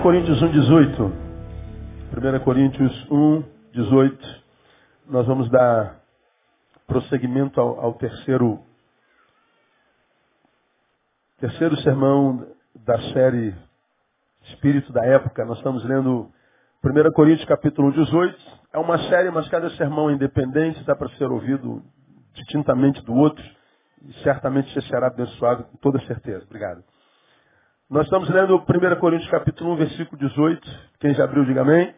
Pode sentar. 1 Coríntios 1, 18. 1 Coríntios 1, 18. Nós vamos dar prosseguimento ao, ao terceiro, terceiro sermão da série Espírito da Época. Nós estamos lendo 1 Coríntios capítulo 1, 18. É uma série, mas cada sermão é independente, dá para ser ouvido distintamente do outro. E certamente você será abençoado com toda certeza. Obrigado. Nós estamos lendo 1 Coríntios capítulo 1, versículo 18. Quem já abriu, diga amém.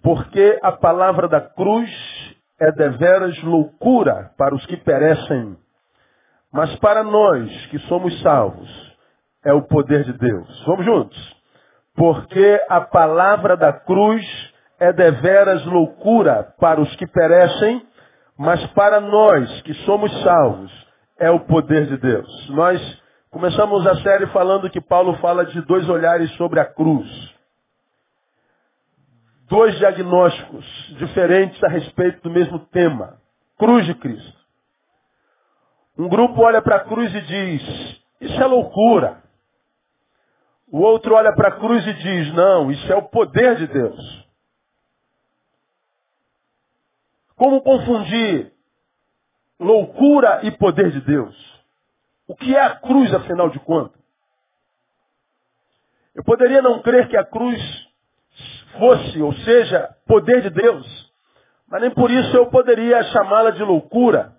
Porque a palavra da cruz é deveras loucura para os que perecem, mas para nós que somos salvos é o poder de Deus. Vamos juntos. Porque a palavra da cruz é deveras loucura para os que perecem, mas para nós que somos salvos é o poder de Deus. Nós começamos a série falando que Paulo fala de dois olhares sobre a cruz. Dois diagnósticos diferentes a respeito do mesmo tema. Cruz de Cristo. Um grupo olha para a cruz e diz, isso é loucura. O outro olha para a cruz e diz, não, isso é o poder de Deus. Como confundir loucura e poder de Deus. O que é a cruz, afinal de contas? Eu poderia não crer que a cruz fosse, ou seja, poder de Deus, mas nem por isso eu poderia chamá-la de loucura.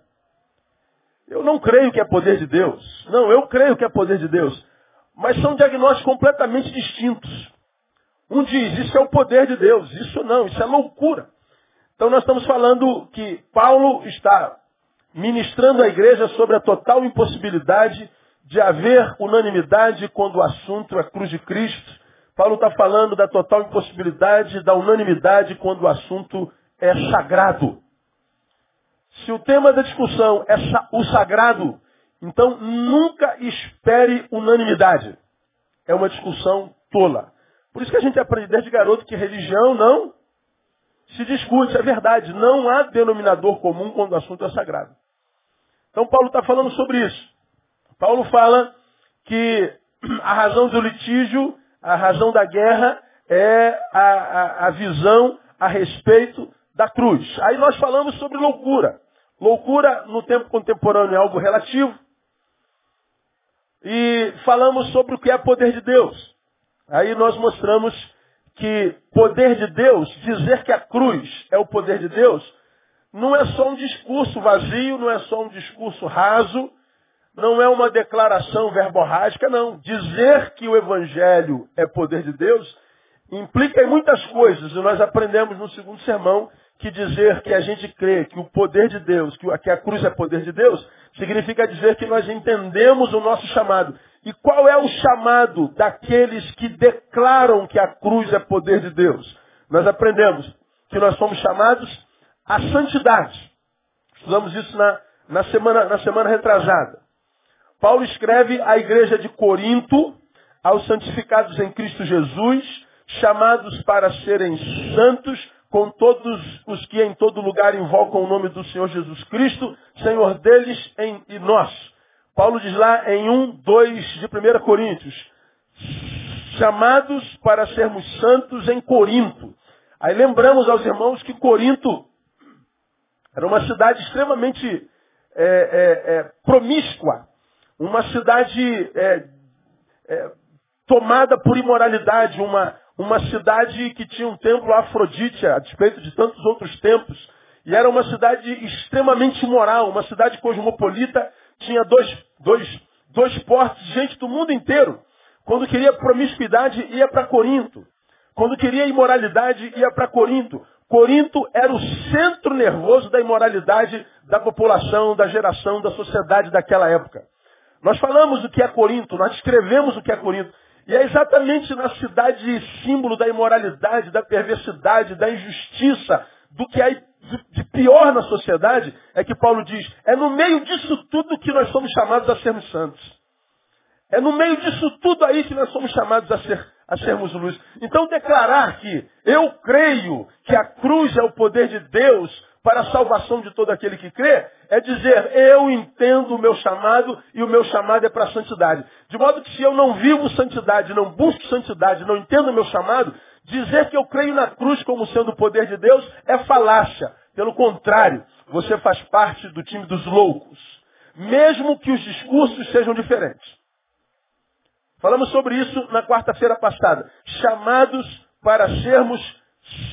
Eu não creio que é poder de Deus. Não, eu creio que é poder de Deus. Mas são diagnósticos completamente distintos. Um diz, isso é o poder de Deus. Isso não, isso é loucura. Então nós estamos falando que Paulo está ministrando à igreja sobre a total impossibilidade de haver unanimidade quando o assunto é cruz de Cristo. Paulo está falando da total impossibilidade da unanimidade quando o assunto é sagrado. Se o tema da discussão é o sagrado, então nunca espere unanimidade. É uma discussão tola. Por isso que a gente aprende desde garoto que religião não se discute, é verdade. Não há denominador comum quando o assunto é sagrado. Então Paulo está falando sobre isso. Paulo fala que a razão do litígio, a razão da guerra é a, a, a visão a respeito da cruz. Aí nós falamos sobre loucura. Loucura no tempo contemporâneo é algo relativo. E falamos sobre o que é poder de Deus. Aí nós mostramos que poder de Deus, dizer que a cruz é o poder de Deus, não é só um discurso vazio, não é só um discurso raso, não é uma declaração verborrágica, não. Dizer que o Evangelho é poder de Deus implica em muitas coisas. E nós aprendemos no segundo sermão que dizer que a gente crê que o poder de Deus, que a cruz é poder de Deus, significa dizer que nós entendemos o nosso chamado. E qual é o chamado daqueles que declaram que a cruz é poder de Deus? Nós aprendemos que nós somos chamados a santidade. Estudamos isso na, na, semana, na semana retrasada. Paulo escreve à igreja de Corinto, aos santificados em Cristo Jesus, chamados para serem santos, com todos os que em todo lugar invocam o nome do Senhor Jesus Cristo, Senhor deles em, e nós. Paulo diz lá em 1, 2 de 1 Coríntios, chamados para sermos santos em Corinto. Aí lembramos aos irmãos que Corinto era uma cidade extremamente é, é, é, promíscua, uma cidade é, tomada por imoralidade, uma, uma cidade que tinha um templo a Afrodite, a despeito de tantos outros templos. E era uma cidade extremamente imoral, uma cidade cosmopolita, tinha dois, dois, dois portos, gente do mundo inteiro. Quando queria promiscuidade, ia para Corinto. Quando queria imoralidade, ia para Corinto. Corinto era o centro nervoso da imoralidade da população, da geração, da sociedade daquela época. Nós falamos o que é Corinto, nós escrevemos o que é Corinto. E é exatamente na cidade símbolo da imoralidade, da perversidade, da injustiça, do que há de pior na sociedade, é que Paulo diz, é no meio disso tudo que nós somos chamados a sermos santos. É no meio disso tudo aí que nós somos chamados a ser a sermos luz. Então declarar que eu creio que a cruz é o poder de Deus para a salvação de todo aquele que crê, é dizer, eu entendo o meu chamado e o meu chamado é para a santidade. De modo que se eu não vivo santidade, não busco santidade, não entendo o meu chamado, dizer que eu creio na cruz como sendo o poder de Deus é falácia. Pelo contrário, você faz parte do time dos loucos. Mesmo que os discursos sejam diferentes. Falamos sobre isso na quarta-feira passada. Chamados para sermos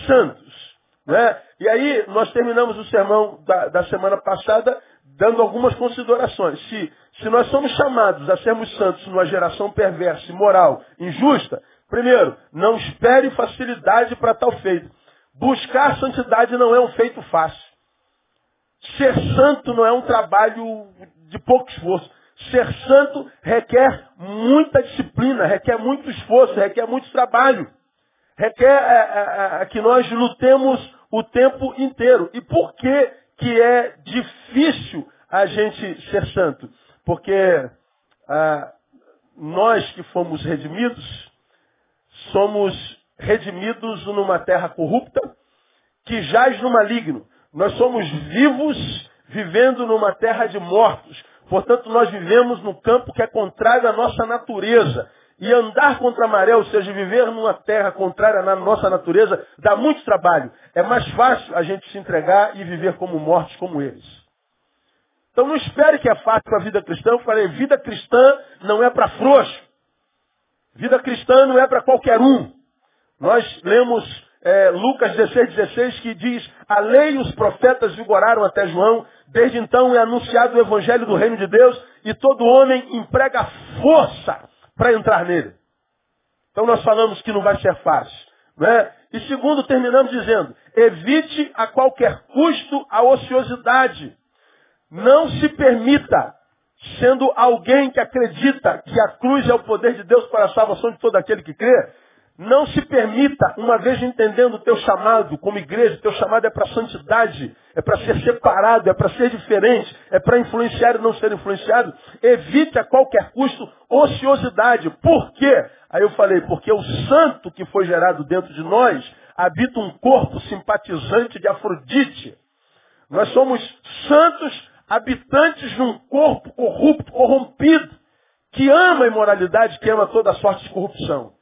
santos. Né? E aí nós terminamos o sermão da, da semana passada dando algumas considerações. Se, se nós somos chamados a sermos santos numa geração perversa, imoral, injusta, primeiro, não espere facilidade para tal feito. Buscar santidade não é um feito fácil. Ser santo não é um trabalho de pouco esforço. Ser santo requer muita disciplina, requer muito esforço, requer muito trabalho. Requer é, é, é, que nós lutemos o tempo inteiro. E por que, que é difícil a gente ser santo? Porque ah, nós que fomos redimidos, somos redimidos numa terra corrupta que jaz no maligno. Nós somos vivos vivendo numa terra de mortos. Portanto, nós vivemos no campo que é contrário à nossa natureza. E andar contra a maré, ou seja, viver numa terra contrária à nossa natureza, dá muito trabalho. É mais fácil a gente se entregar e viver como mortos como eles. Então não espere que é fácil a vida cristã. Eu falei, vida cristã não é para frouxo. Vida cristã não é para qualquer um. Nós lemos é, Lucas 16, 16, que diz, a lei e os profetas vigoraram até João, desde então é anunciado o evangelho do reino de Deus, e todo homem emprega força para entrar nele. Então nós falamos que não vai ser fácil. Né? E segundo, terminamos dizendo, evite a qualquer custo a ociosidade. Não se permita, sendo alguém que acredita que a cruz é o poder de Deus para a salvação de todo aquele que crê, não se permita, uma vez entendendo o teu chamado como igreja, o teu chamado é para santidade, é para ser separado, é para ser diferente, é para influenciar e não ser influenciado. Evite a qualquer custo ociosidade. Por quê? Aí eu falei, porque o santo que foi gerado dentro de nós habita um corpo simpatizante de Afrodite. Nós somos santos habitantes de um corpo corrupto, corrompido, que ama a imoralidade, que ama toda sorte de corrupção.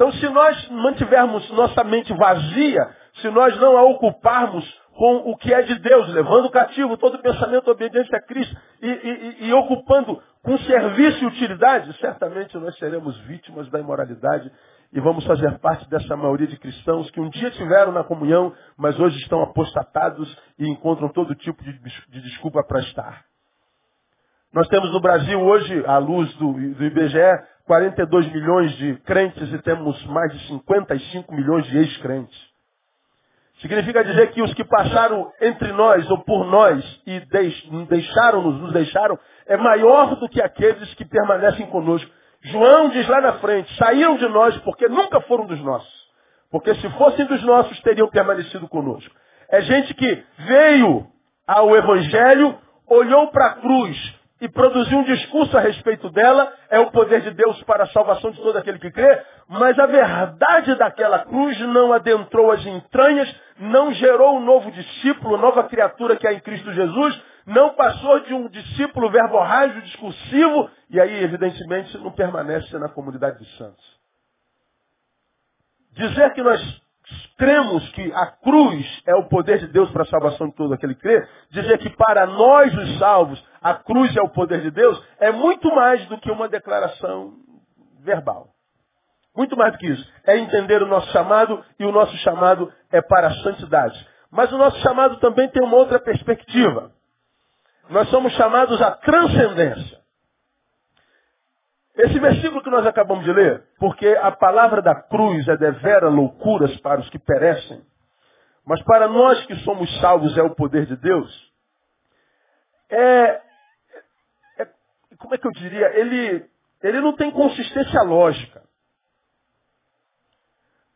Então, se nós mantivermos nossa mente vazia, se nós não a ocuparmos com o que é de Deus, levando cativo todo pensamento obediente a Cristo e, e, e, ocupando com serviço e utilidade, certamente nós seremos vítimas da imoralidade e vamos fazer parte dessa maioria de cristãos que um dia tiveram na comunhão, mas hoje estão apostatados e encontram todo tipo de, de desculpa para estar. Nós temos no Brasil hoje, à luz do, do IBGE, 42 milhões de crentes e temos mais de 55 milhões de ex-crentes. Significa dizer que os que passaram entre nós ou por nós e deixaram-nos, nos deixaram, é maior do que aqueles que permanecem conosco. João diz lá na frente, saíram de nós porque nunca foram dos nossos. Porque se fossem dos nossos, teriam permanecido conosco. É gente que veio ao Evangelho, olhou para a cruz, e produzir um discurso a respeito dela, é o poder de Deus para a salvação de todo aquele que crê, mas a verdade daquela cruz não adentrou as entranhas, não gerou um novo discípulo, nova criatura que há em Cristo Jesus, não passou de um discípulo verborrágio, discursivo, e aí, evidentemente, não permanece na comunidade dos santos. Dizer que nós cremos que a cruz é o poder de Deus para a salvação de todo aquele que crê, dizer que para nós os salvos a cruz é o poder de Deus, é muito mais do que uma declaração verbal. Muito mais do que isso. É entender o nosso chamado e o nosso chamado é para a santidade. Mas o nosso chamado também tem uma outra perspectiva. Nós somos chamados à transcendência. Esse versículo que nós acabamos de ler, porque a palavra da cruz é devera loucuras para os que perecem, mas para nós que somos salvos é o poder de Deus, é, é como é que eu diria, ele, ele não tem consistência lógica.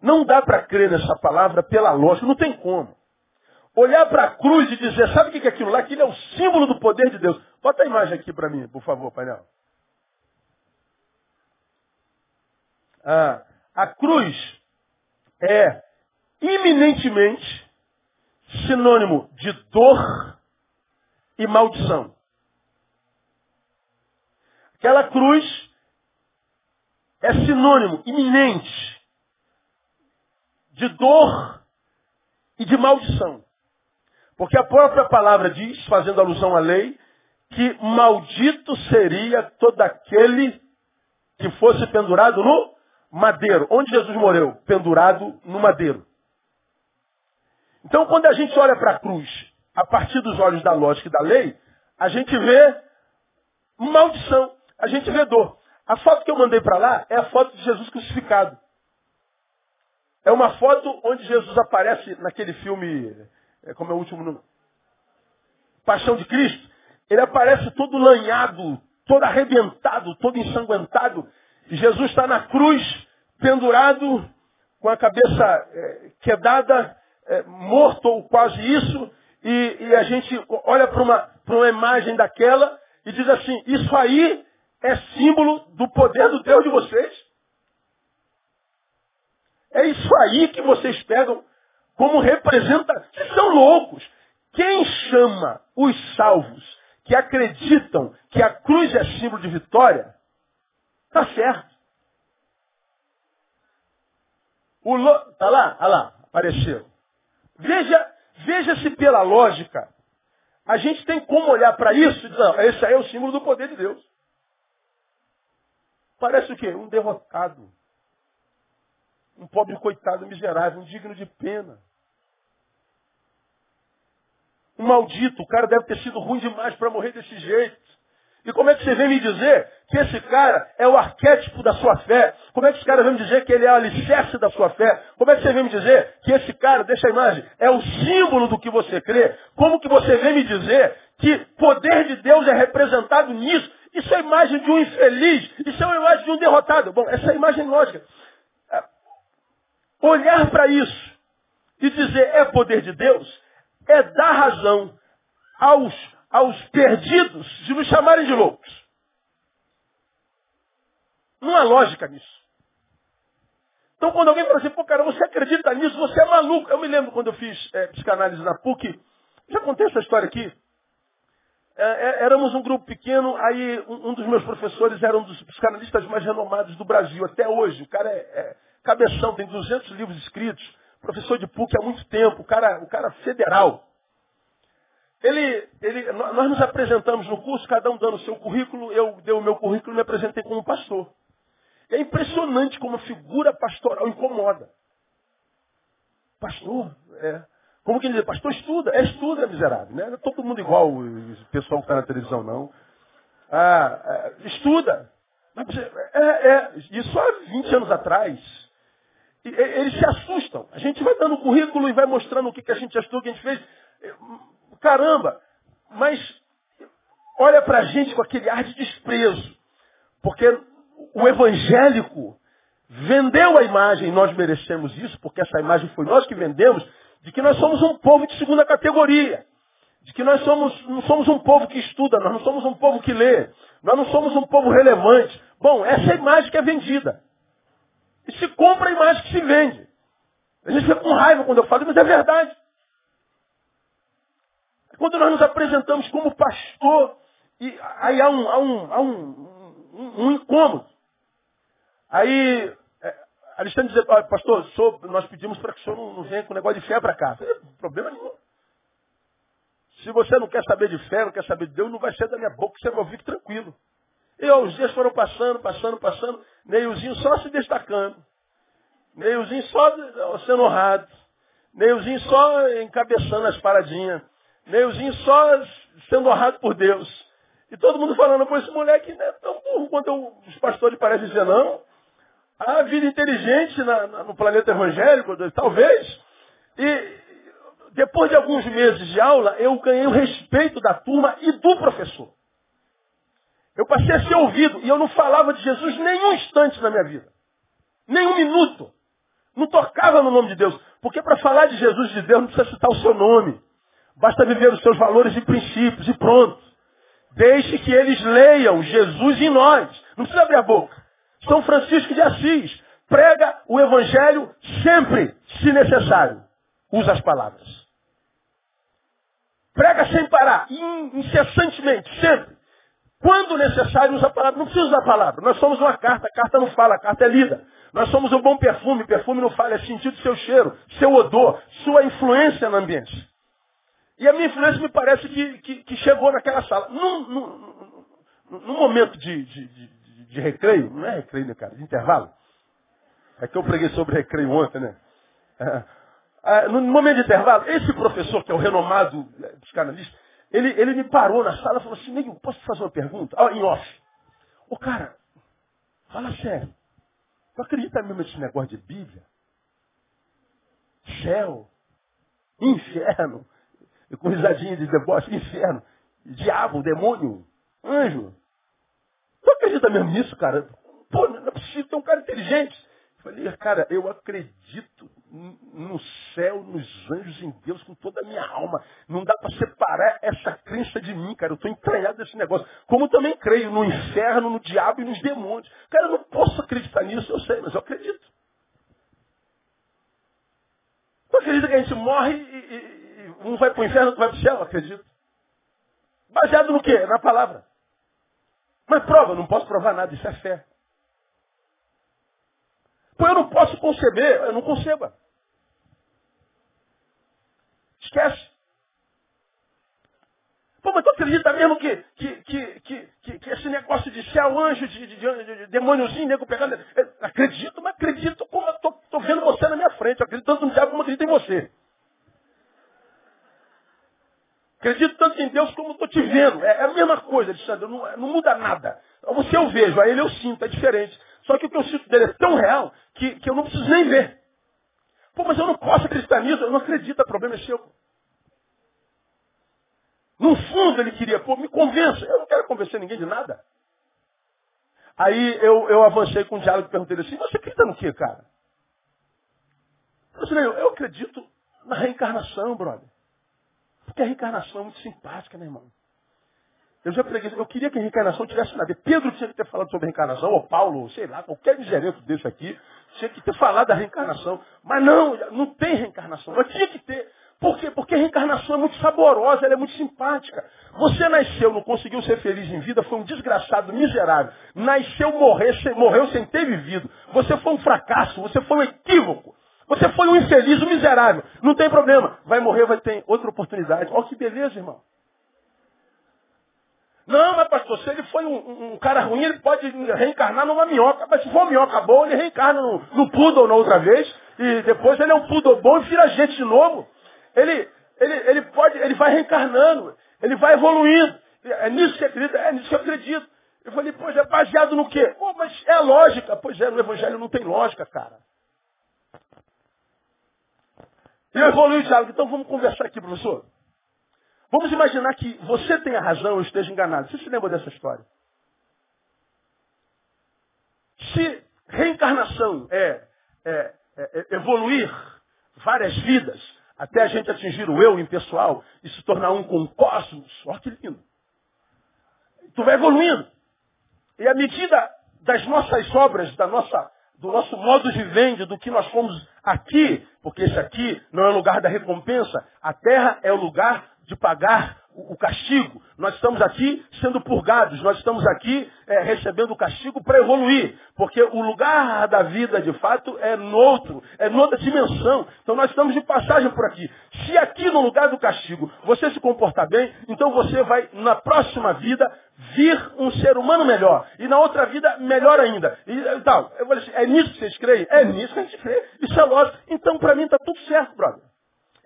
Não dá para crer nessa palavra pela lógica, não tem como. Olhar para a cruz e dizer, sabe o que é aquilo lá? Aquilo é o símbolo do poder de Deus. Bota a imagem aqui para mim, por favor, painel. Ah, a cruz é iminentemente sinônimo de dor e maldição. Aquela cruz é sinônimo iminente de dor e de maldição. Porque a própria palavra diz, fazendo alusão à lei, que maldito seria todo aquele que fosse pendurado no madeiro. Onde Jesus morreu? Pendurado no madeiro. Então, quando a gente olha para a cruz, a partir dos olhos da lógica e da lei, a gente vê maldição, a gente vê dor. A foto que eu mandei para lá é a foto de Jesus crucificado. É uma foto onde Jesus aparece naquele filme, é, como é o último nome? Paixão de Cristo. Ele aparece todo lanhado, todo arrebentado, todo ensanguentado. Jesus está na cruz, pendurado, com a cabeça é, quebrada, é, morto ou quase isso, e, e a gente olha para uma, uma imagem daquela e diz assim, isso aí é símbolo do poder do Deus de vocês. É isso aí que vocês pegam como representa. Vocês são loucos. Quem chama os salvos que acreditam que a cruz é símbolo de vitória, está certo. O lo... Tá lá? Tá lá, apareceu. Veja, veja se pela lógica a gente tem como olhar para isso e dizer, não, esse aí é o símbolo do poder de Deus. Parece o quê? Um derrotado. Um pobre coitado miserável, um digno de pena. Um maldito, o cara deve ter sido ruim demais para morrer desse jeito. E como é que você vem me dizer que esse cara é o arquétipo da sua fé? Como é que esse cara vem me dizer que ele é o alicerce da sua fé? Como é que você vem me dizer que esse cara, deixa a imagem, é o símbolo do que você crê? Como que você vem me dizer que poder de Deus é representado nisso? Isso é a imagem de um infeliz, isso é a imagem de um derrotado. Bom, essa é a imagem lógica. É, olhar para isso e dizer é poder de Deus é dar razão aos aos perdidos de nos chamarem de loucos. Não há lógica nisso. Então quando alguém fala assim, pô cara, você acredita nisso, você é maluco. Eu me lembro quando eu fiz é, psicanálise na PUC, já contei essa história aqui. É, é, éramos um grupo pequeno, aí um, um, dos meus professores era um dos psicanalistas mais renomados do Brasil, até hoje. O cara é, é cabeção, tem 200 livros escritos, professor de PUC há muito tempo, o cara, o cara federal. Ele, ele, nós nos apresentamos no curso, cada um dando o seu currículo, eu dei o meu currículo e me apresentei como pastor. É impressionante como a figura pastoral incomoda. Pastor, é. Como que dizer, pastor estuda? É estuda, miserável. Né? Não é todo mundo igual o pessoal que está na televisão, não. Ah, é, estuda. É, é, isso há 20 anos atrás. E, eles se assustam. A gente vai dando currículo e vai mostrando o que, que a gente já estudou, o que a gente fez. Caramba, mas olha para a gente com aquele ar de desprezo. Porque o evangélico vendeu a imagem, nós merecemos isso, porque essa imagem foi nós que vendemos, de que nós somos um povo de segunda categoria. De que nós somos, não somos um povo que estuda, nós não somos um povo que lê, nós não somos um povo relevante. Bom, essa é a imagem que é vendida. E se compra a imagem que se vende. A gente fica com raiva quando eu falo, mas é verdade. Quando nós nos apresentamos como pastor, e aí há um, há um, há um, um, um incômodo. Aí, é, Alexandre diz, pastor, sou, nós pedimos para que o senhor não, não venha com negócio de fé para cá. Falei, problema nenhum. Se você não quer saber de fé, não quer saber de Deus, não vai ser da minha boca, você vai ouvir tranquilo. E ó, os dias foram passando, passando, passando, Neilzinho só se destacando. Neilzinho só sendo honrado. Neilzinho só encabeçando as paradinhas. Meiozinho só sendo honrado por Deus. E todo mundo falando, pô, esse moleque não é tão burro quanto os pastores parecem dizer, não. Há vida inteligente na, na, no planeta evangélico, talvez. E depois de alguns meses de aula, eu ganhei o respeito da turma e do professor. Eu passei a ser ouvido e eu não falava de Jesus nenhum instante na minha vida. Nenhum minuto. Não tocava no nome de Deus. Porque para falar de Jesus de Deus não precisa citar o seu nome. Basta viver os seus valores e princípios e pronto. Deixe que eles leiam Jesus em nós. Não precisa abrir a boca. São Francisco de Assis prega o evangelho sempre, se necessário. Usa as palavras. Prega sem parar, incessantemente, sempre. Quando necessário, usa a palavra. Não precisa usar a palavra. Nós somos uma carta, a carta não fala, a carta é lida. Nós somos um bom perfume, perfume não fala, é sentido seu cheiro, seu odor, sua influência no ambiente. E a minha influência me parece que, que, que chegou naquela sala. Num, num, num momento de, de, de, de, recreio, não é recreio, né, cara? De intervalo. É que eu preguei sobre recreio ontem, né? É, é, no momento de intervalo, esse professor, que é o renomado psicanalista, ele, ele me parou na sala e falou assim, Nego, posso te fazer uma pergunta? Ah, em off. Ô cara, fala sério. Tu acredita mesmo nesse negócio de Bíblia? Céu, inferno, com risadinha de deboche, inferno, diabo, demônio, anjo. Tu acredita mesmo nisso, cara? Pô, não é possível, tem um cara inteligente. Eu falei, cara, eu acredito no céu, nos anjos, em Deus, com toda a minha alma. Não dá para separar essa crença de mim, cara. Eu estou entranhado nesse negócio. Como também creio no inferno, no diabo e nos demônios. Cara, eu não posso acreditar nisso, eu sei, mas eu acredito. Tu acredita que a gente morre e um vai para o inferno, outro vai para o céu, acredito. Baseado no quê? Na palavra. Mas prova, não posso provar nada, isso é fé. Pô, eu não posso conceber, eu não conceba. Esquece. Pô, mas tu acredita mesmo que, que, que, que, que, esse negócio de céu, anjo, de, de, de, de demôniozinho, nego pegando. Acredito, mas acredito como eu tô, vendo você na minha frente. Eu acredito tanto no diabo como acredito em você. Acredito tanto em Deus como estou te vendo. É, é a mesma coisa, Alexandre, não, não muda nada. Você eu vejo, a ele eu sinto, é diferente. Só que o que eu sinto dele é tão real que, que eu não preciso nem ver. Pô, mas eu não posso acreditar nisso, eu não acredito, o problema é seu. No fundo ele queria, pô, me convença. Eu não quero convencer ninguém de nada. Aí eu, eu avancei com o diálogo e perguntei assim, você acredita no quê, cara? Eu, falei, eu acredito na reencarnação, brother. Porque a reencarnação é muito simpática, né, irmão? Eu já preguei, eu queria que a reencarnação tivesse nada. Pedro tinha que ter falado sobre a reencarnação, ou Paulo, sei lá, qualquer miserento desse aqui, tinha que ter falado da reencarnação. Mas não, não tem reencarnação. Mas tinha que ter. Por quê? Porque a reencarnação é muito saborosa, ela é muito simpática. Você nasceu, não conseguiu ser feliz em vida, foi um desgraçado, miserável. Nasceu, morreu, morreu sem ter vivido. Você foi um fracasso, você foi um equívoco. Você foi um infeliz, um miserável. Não tem problema. Vai morrer, vai ter outra oportunidade. Olha que beleza, irmão. Não, mas pastor, se ele foi um, um, cara ruim, ele pode reencarnar numa minhoca. Mas se for uma minhoca boa, ele reencarna no, no poodle na outra vez. E depois ele é um poodle bom e vira gente de novo. Ele, ele, ele pode, ele vai reencarnando. Ele vai evoluindo. É nisso que acredita? É nisso que eu acredito. Eu falei, pois é baseado no quê? Pô, mas é lógica. Pois é, no evangelho não tem lógica, cara. E eu evolui o diálogo. Então vamos conversar aqui, professor. Vamos imaginar que você tenha razão ou esteja enganado. Você se lembra dessa história? Se reencarnação é, é, é, evoluir várias vidas até a gente atingir o eu impessoal e se tornar um com o cosmos, olha que lindo. Tu vai evoluindo. E à medida das nossas obras, da nossa do nosso modo de vende, do que nós fomos aqui, porque esse aqui não é o lugar da recompensa, a terra é o lugar de pagar o castigo. Nós estamos aqui sendo purgados, nós estamos aqui é, recebendo o castigo para evoluir, porque o lugar da vida, de fato, é noutro, é noutra dimensão. Então nós estamos de passagem por aqui. Se aqui no lugar do castigo você se comportar bem, então você vai, na próxima vida, vir um ser humano melhor. E na outra vida, melhor ainda. E tal. Assim, é nisso que vocês creem? É nisso que a gente crê. Isso é lógico. Então, para mim, está tudo certo, brother.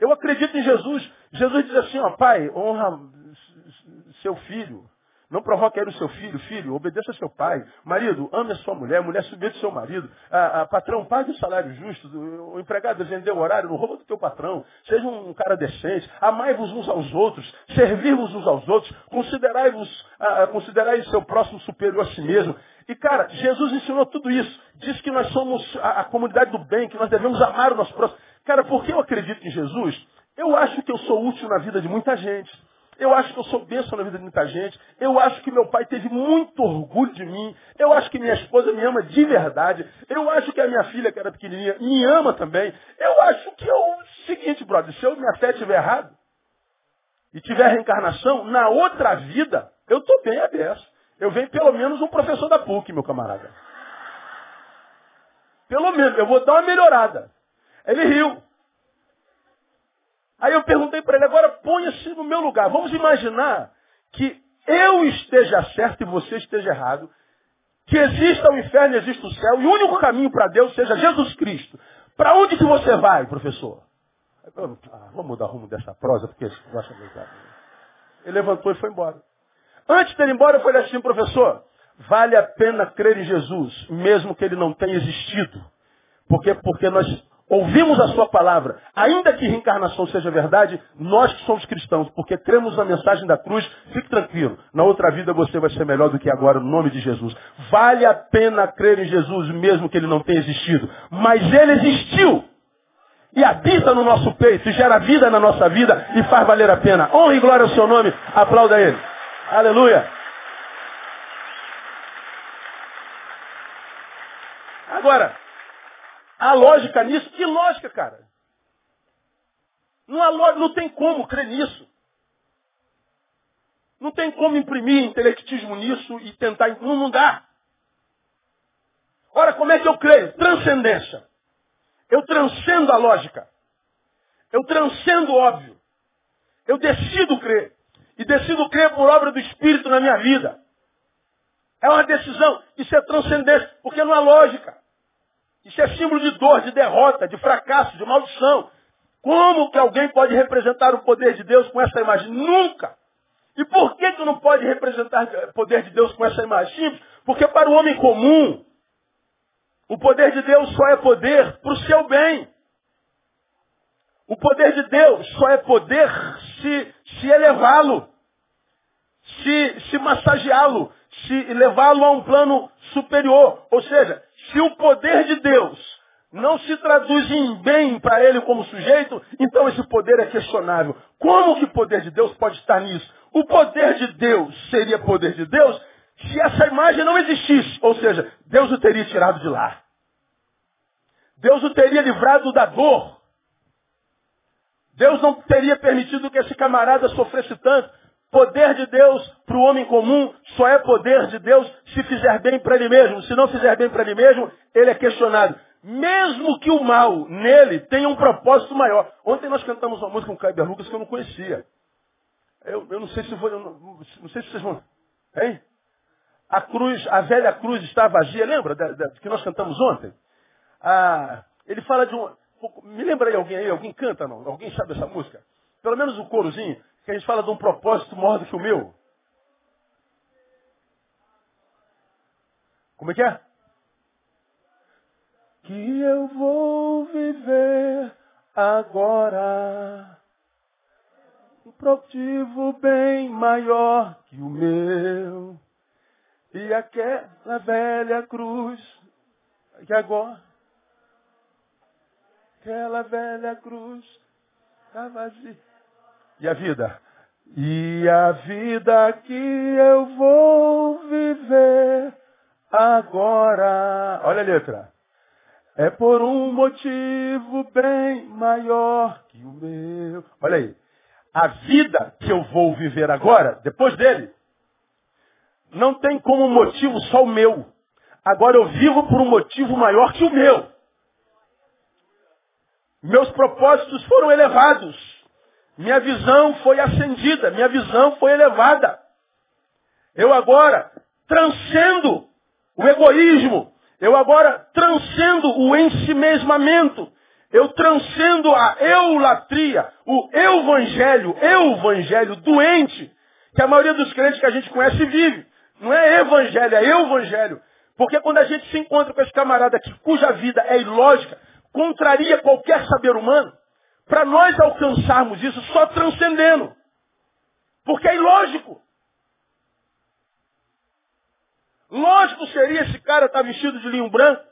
Eu acredito em Jesus. Jesus diz assim, ó, pai, honra seu filho. Não provoque ele o seu filho, filho, obedeça seu pai. Marido, ame a sua mulher, mulher submete ao seu marido. A, a, patrão, pague o salário justo. O empregado vendeu o horário, não rouba do teu patrão. Seja um cara decente. Amai-vos uns aos outros. Servir-vos uns aos outros. Considerai-vos, considerai o seu próximo superior a si mesmo. E, cara, Jesus ensinou tudo isso. Diz que nós somos a, a comunidade do bem, que nós devemos amar o nosso próximo. Cara, por que eu acredito em Jesus? Eu acho que eu sou útil na vida de muita gente. Eu acho que eu sou bênção na vida de muita gente. Eu acho que meu pai teve muito orgulho de mim. Eu acho que minha esposa me ama de verdade. Eu acho que a minha filha, que era pequenininha, me ama também. Eu acho que é o seguinte, brother, se eu minha fé estiver errado, e tiver reencarnação, na outra vida, eu estou bem aberto. Eu venho pelo menos um professor da PUC, meu camarada. Pelo menos, eu vou dar uma melhorada. Ele riu. Aí eu perguntei para ele, agora ponha-se no meu lugar. Vamos imaginar que eu esteja certo e você esteja errado. Que exista o inferno e exista o céu. E o único caminho para Deus seja Jesus Cristo. Para onde que você vai, professor? Ah, vamos mudar o rumo dessa prosa, porque esse gosta de Ele levantou e foi embora. Antes de ir embora, eu falei assim, professor, vale a pena crer em Jesus, mesmo que ele não tenha existido. Porque, porque nós ouvimos a sua palavra. Ainda que reencarnação seja verdade, nós que somos cristãos, porque cremos na mensagem da cruz, fique tranquilo. Na outra vida você vai ser melhor do que agora, no nome de Jesus. Vale a pena crer em Jesus, mesmo que ele não tenha existido. Mas ele existiu. E habita no nosso peito, e gera vida na nossa vida, e faz valer a pena. Honra e glória ao seu nome, aplauda ele. Aleluia. Agora, a lógica nisso, que lógica, cara? Não, há, não tem como crer nisso. Não tem como imprimir intelectismo nisso e tentar. Não, não dá. Ora, como é que eu creio? Transcendência. Eu transcendo a lógica. Eu transcendo o óbvio. Eu decido crer. E decido crer por obra do Espírito na minha vida. É uma decisão. Isso é transcendência, porque não é lógica. Isso é símbolo de dor, de derrota, de fracasso, de maldição. Como que alguém pode representar o poder de Deus com essa imagem? Nunca! E por que tu não pode representar o poder de Deus com essa imagem? Porque para o homem comum, o poder de Deus só é poder para o seu bem. O poder de Deus só é poder se, se elevá-lo, se, se massageá-lo, se levá-lo a um plano superior. Ou seja, se o poder de Deus não se traduz em bem para ele como sujeito, então esse poder é questionável. Como que o poder de Deus pode estar nisso? O poder de Deus seria poder de Deus se essa imagem não existisse. Ou seja, Deus o teria tirado de lá. Deus o teria livrado da dor. Deus não teria permitido que esse camarada sofresse tanto. Poder de Deus para o homem comum só é poder de Deus se fizer bem para ele mesmo. Se não fizer bem para ele mesmo, ele é questionado. Mesmo que o mal nele tenha um propósito maior. Ontem nós cantamos uma música com o Caiber Lucas que eu não conhecia. Eu, eu não sei se não, não, sei se vocês vão. Hein? A cruz, a velha cruz está vazia, lembra da, que nós cantamos ontem? Ah, ele fala de um. Me lembra aí alguém aí? Alguém canta não? Alguém sabe essa música? Pelo menos o um corozinho que a gente fala de um propósito maior do que o meu. Como é que é? Que eu vou viver agora um propósito bem maior que o meu. E aquela velha cruz que agora aquela velha cruz está vazia. E a vida? E a vida que eu vou viver agora. Olha a letra. É por um motivo bem maior que o meu. Olha aí. A vida que eu vou viver agora, depois dele, não tem como motivo só o meu. Agora eu vivo por um motivo maior que o meu. Meus propósitos foram elevados. Minha visão foi acendida, minha visão foi elevada. Eu agora transcendo o egoísmo. Eu agora transcendo o ensimesmamento. Eu transcendo a eulatria, o evangelho, evangelho doente, que a maioria dos crentes que a gente conhece vive. Não é evangelho, é evangelho. Porque quando a gente se encontra com esse camarada cuja vida é ilógica, contraria qualquer saber humano, para nós alcançarmos isso só transcendendo. Porque é ilógico. Lógico seria esse cara estar tá vestido de linho branco,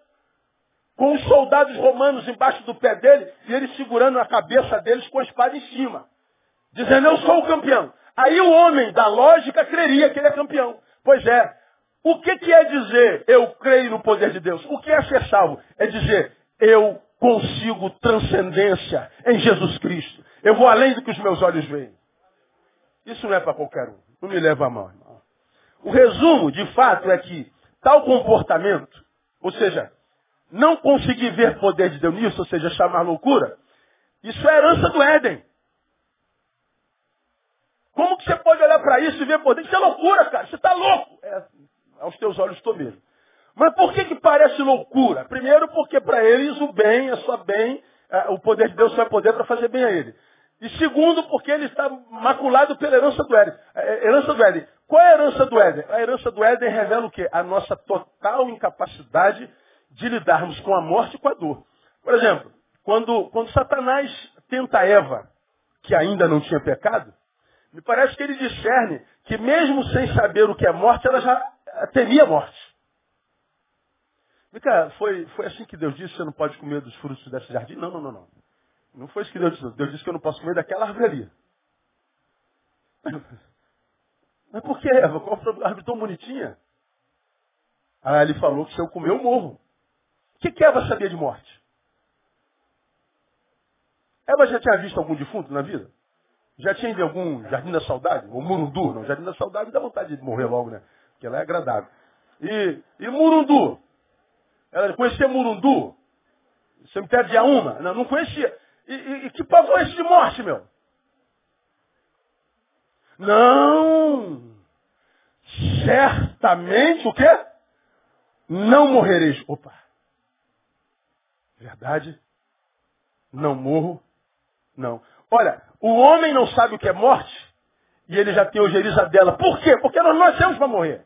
com os soldados romanos embaixo do pé dele, e ele segurando a cabeça deles com a espada em cima. Dizendo, eu sou o campeão. Aí o homem da lógica creria que ele é campeão. Pois é. O que, que é dizer eu creio no poder de Deus? O que é ser salvo? É dizer eu consigo transcendência em Jesus Cristo. Eu vou além do que os meus olhos veem. Isso não é para qualquer um. Não me leva a mão, irmão. O resumo, de fato, é que tal comportamento, ou seja, não conseguir ver poder de Deus nisso, ou seja, chamar loucura, isso é herança do Éden. Como que você pode olhar para isso e ver poder? Isso é loucura, cara. Você está louco. É, aos teus olhos estou mesmo. Mas por que, que parece loucura? Primeiro, porque para eles o bem é só bem, é, o poder de Deus só é poder para fazer bem a ele. E segundo, porque ele está maculado pela herança do Éden. É, herança do Éden. Qual é a herança do Éden? A herança do Éden revela o quê? A nossa total incapacidade de lidarmos com a morte e com a dor. Por exemplo, quando, quando Satanás tenta Eva, que ainda não tinha pecado, me parece que ele discerne que mesmo sem saber o que é morte, ela já temia a morte. Mica, foi, foi assim que Deus disse, você não pode comer dos frutos desse jardim? Não, não, não, não. Não foi isso que Deus disse. Deus disse que eu não posso comer daquela árvore ali. Mas por que, Eva? Qual foi a árvore tão bonitinha? Aí ele falou que se eu comer, eu morro. O que, que Eva sabia de morte? Eva já tinha visto algum defunto na vida? Já tinha ido em algum Jardim da Saudade? Ou Murundu? Não, Jardim da Saudade dá vontade de morrer logo, né? Porque ela é agradável. E, e Murundu? Ela conhecia Murundu? Cemitério de Auma? Não, não conhecia. E, e, e que pavor é esse de morte, meu? Não! Certamente o quê? Não morrereis. Opa! Verdade? Não morro? Não. Olha, o homem não sabe o que é morte e ele já tem ojeriza dela. Por quê? Porque nós nascemos para morrer.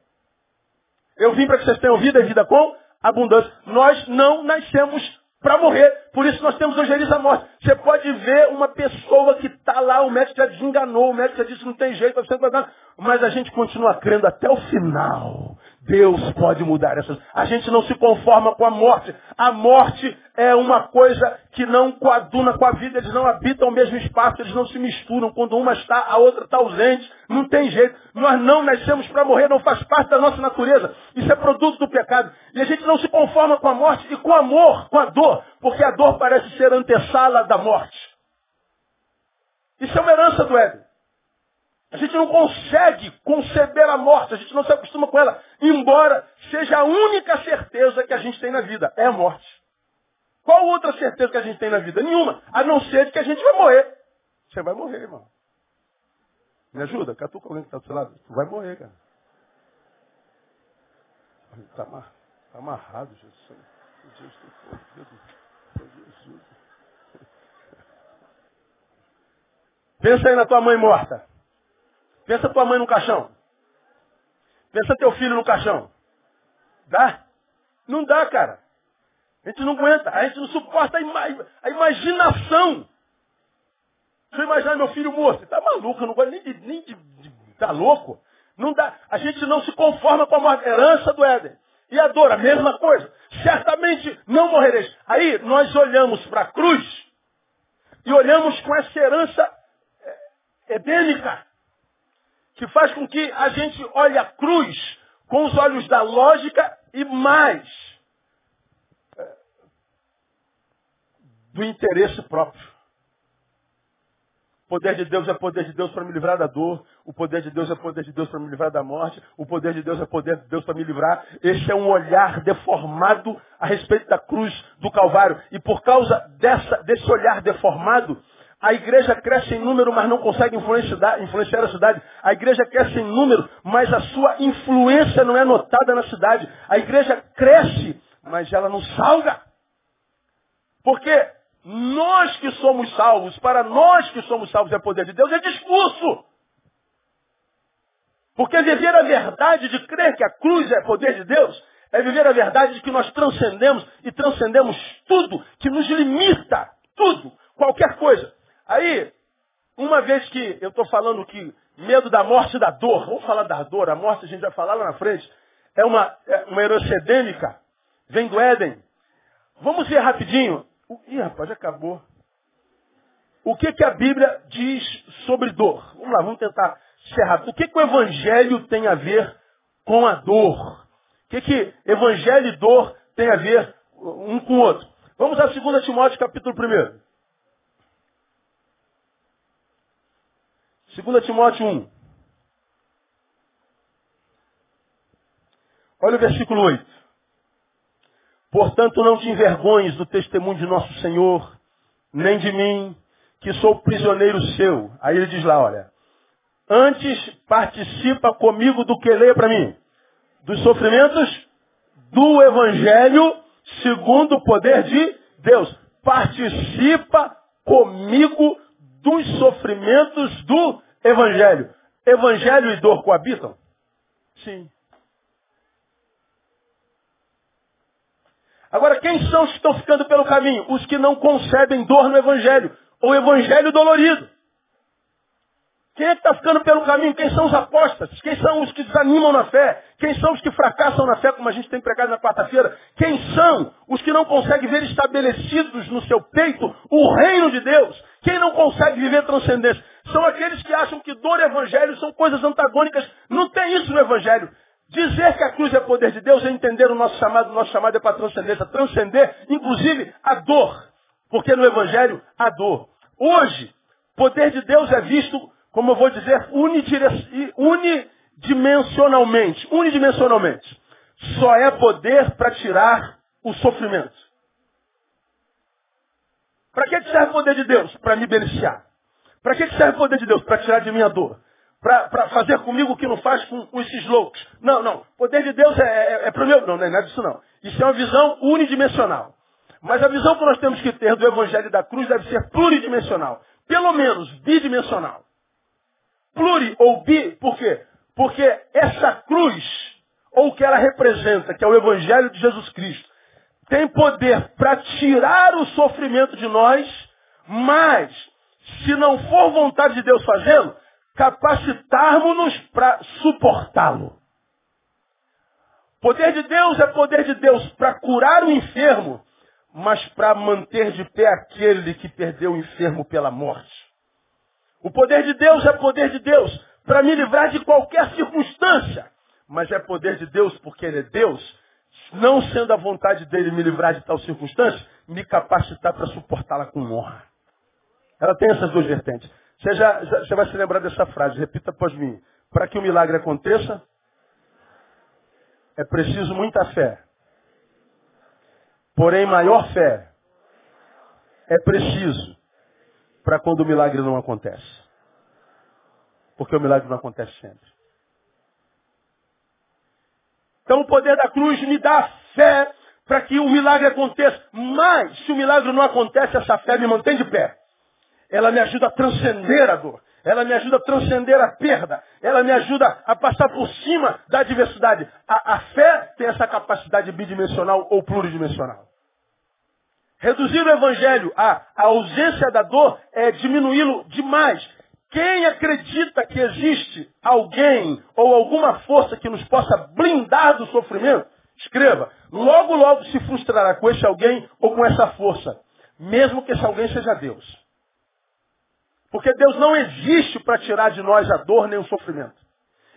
Eu vim para que vocês tenham vida e vida com abundância. Nós não nascemos para morrer. Por isso nós temos ojeriza morte. Você pode ver uma pessoa que está lá, o médico já desenganou, o médico já disse não tem jeito, vai mas a gente continua crendo até o final. Deus pode mudar essas. A gente não se conforma com a morte. A morte é uma coisa que não coaduna com a vida, eles não habitam o mesmo espaço, eles não se misturam. Quando uma está, a outra está ausente. Não tem jeito. Nós não nascemos para morrer, não faz parte da nossa natureza. Isso é produto do pecado. E a gente não se conforma com a morte e com o amor, com a dor, porque a dor parece ser antessala da morte. Isso é uma herança do Éden. A gente não consegue conceber a morte, a gente não se acostuma com ela, embora seja a única certeza que a gente tem na vida, é a morte. Qual outra certeza que a gente tem na vida? Nenhuma, a não ser de que a gente vai morrer. Você vai morrer, irmão. Me ajuda? Catuca alguém que está do seu lado. Tu vai morrer, cara. Está tá amarrado, Jesus. Jesus. Pensa aí na tua mãe morta. Pensa tua mãe no caixão. Pensa teu filho no caixão. Dá? Não dá, cara. A gente não aguenta. A gente não suporta a, ima a imaginação. Se eu imaginar meu filho morto, tá maluco, eu não gosto nem de, nem de, de. Tá louco? Não dá. A gente não se conforma com a herança do Éden. E a dor, a mesma coisa. Certamente não morrereis. Aí nós olhamos para a cruz e olhamos com essa herança é, edênica que faz com que a gente olhe a cruz com os olhos da lógica e mais é, do interesse próprio. O poder de Deus é poder de Deus para me livrar da dor. O poder de Deus é poder de Deus para me livrar da morte. O poder de Deus é poder de Deus para me livrar. Esse é um olhar deformado a respeito da cruz do Calvário. E por causa dessa, desse olhar deformado, a igreja cresce em número, mas não consegue influenciar, a cidade. A igreja cresce em número, mas a sua influência não é notada na cidade. A igreja cresce, mas ela não salga. Porque nós que somos salvos, para nós que somos salvos é poder de Deus, é discurso. Porque viver a verdade de crer que a cruz é poder de Deus, é viver a verdade de que nós transcendemos e transcendemos tudo que nos limita, tudo, qualquer coisa. Aí, uma vez que eu estou falando que medo da morte e da dor, vamos falar da dor, a morte a gente vai falar lá na frente, é uma, é uma herança edêmica, vem do Éden. Vamos ver rapidinho. Ih, rapaz, acabou. O que, que a Bíblia diz sobre dor? Vamos lá, vamos tentar rápido. O que, que o Evangelho tem a ver com a dor? O que, que Evangelho e dor tem a ver um com o outro? Vamos a 2 Timóteo capítulo 1. 2 Timóteo 1. Olha o versículo 8. Portanto, não te envergonhes do testemunho de nosso Senhor, nem de mim, que sou prisioneiro seu. Aí ele diz lá, olha, antes participa comigo do que leia para mim, dos sofrimentos do Evangelho segundo o poder de Deus. Participa comigo dos sofrimentos do Evangelho. Evangelho e dor coabitam? Sim. Agora, quem são os que estão ficando pelo caminho? Os que não concebem dor no Evangelho. Ou Evangelho dolorido. Quem é que está ficando pelo caminho? Quem são os apóstolos? Quem são os que desanimam na fé? Quem são os que fracassam na fé, como a gente tem pregado na quarta-feira? Quem são os que não conseguem ver estabelecidos no seu peito o reino de Deus? Quem não consegue viver transcendência? São aqueles que acham que dor e evangelho são coisas antagônicas. Não tem isso no evangelho. Dizer que a cruz é poder de Deus é entender o nosso chamado. O nosso chamado é para transcendência. Transcender, inclusive, a dor. Porque no evangelho, há dor. Hoje, poder de Deus é visto como eu vou dizer, unidimensionalmente. Unidimensionalmente. Só é poder para tirar o sofrimento. Para que serve o poder de Deus? Para me beneficiar. Para que serve o poder de Deus? Para tirar de minha dor. Para fazer comigo o que não faz com, com esses loucos. Não, não. Poder de Deus é, é, é para o meu. Não, não é nada disso não. Isso é uma visão unidimensional. Mas a visão que nós temos que ter do Evangelho da Cruz deve ser pluridimensional. Pelo menos bidimensional. Pluri ou bi, por quê? Porque essa cruz, ou o que ela representa, que é o Evangelho de Jesus Cristo, tem poder para tirar o sofrimento de nós, mas, se não for vontade de Deus fazê-lo, capacitarmos-nos para suportá-lo. Poder de Deus é poder de Deus para curar o enfermo, mas para manter de pé aquele que perdeu o enfermo pela morte. O poder de Deus é poder de Deus para me livrar de qualquer circunstância. Mas é poder de Deus porque Ele é Deus. Não sendo a vontade dele me livrar de tal circunstância, me capacitar para suportá-la com honra. Ela tem essas duas vertentes. Você, já, já, você vai se lembrar dessa frase, repita após mim. Para que o milagre aconteça, é preciso muita fé. Porém, maior fé é preciso para quando o milagre não acontece. Porque o milagre não acontece sempre. Então o poder da cruz me dá fé para que o milagre aconteça. Mas, se o milagre não acontece, essa fé me mantém de pé. Ela me ajuda a transcender a dor. Ela me ajuda a transcender a perda. Ela me ajuda a passar por cima da adversidade. A, a fé tem essa capacidade bidimensional ou pluridimensional. Reduzir o evangelho à, ausência da dor é diminuí-lo demais. Quem acredita que existe alguém ou alguma força que nos possa blindar do sofrimento, escreva. Logo, logo se frustrará com esse alguém ou com essa força. Mesmo que esse alguém seja Deus. Porque Deus não existe para tirar de nós a dor nem o sofrimento.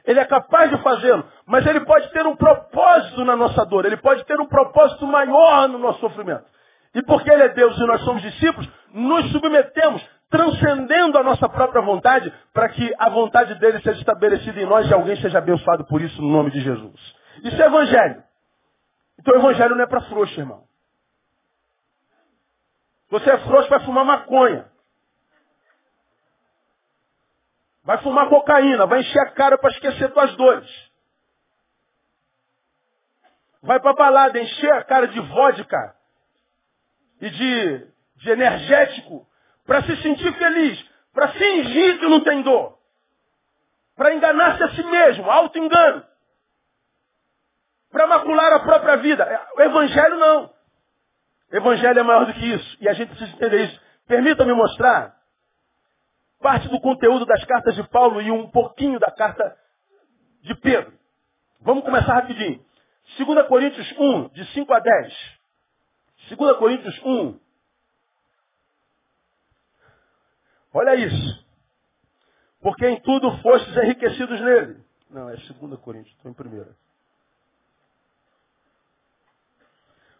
Ele é capaz de fazê-lo, mas ele pode ter um propósito na nossa dor, ele pode ter um propósito maior no nosso sofrimento. E porque Ele é Deus e nós somos discípulos, nos submetemos, transcendendo a nossa própria vontade, para que a vontade dele seja estabelecida em nós e alguém seja abençoado por isso no nome de Jesus. Isso é Evangelho. Então o Evangelho não é para frouxo, irmão. Você é frouxo, vai fumar maconha. Vai fumar cocaína, vai encher a cara para esquecer tuas dores. Vai para balada, encher a cara de vodka e de, de energético para se sentir feliz, para fingir que não tem dor, para enganar-se a si mesmo, auto-engano, para macular a própria vida. O Evangelho não. O Evangelho é maior do que isso. E a gente precisa entender isso. Permita-me mostrar parte do conteúdo das cartas de Paulo e um pouquinho da carta de Pedro. Vamos começar rapidinho. 2 Coríntios 1, de 5 a 10. 2 Coríntios 1. Olha isso. Porque em tudo fostes enriquecidos nele. Não, é 2 Coríntios, estou em primeira.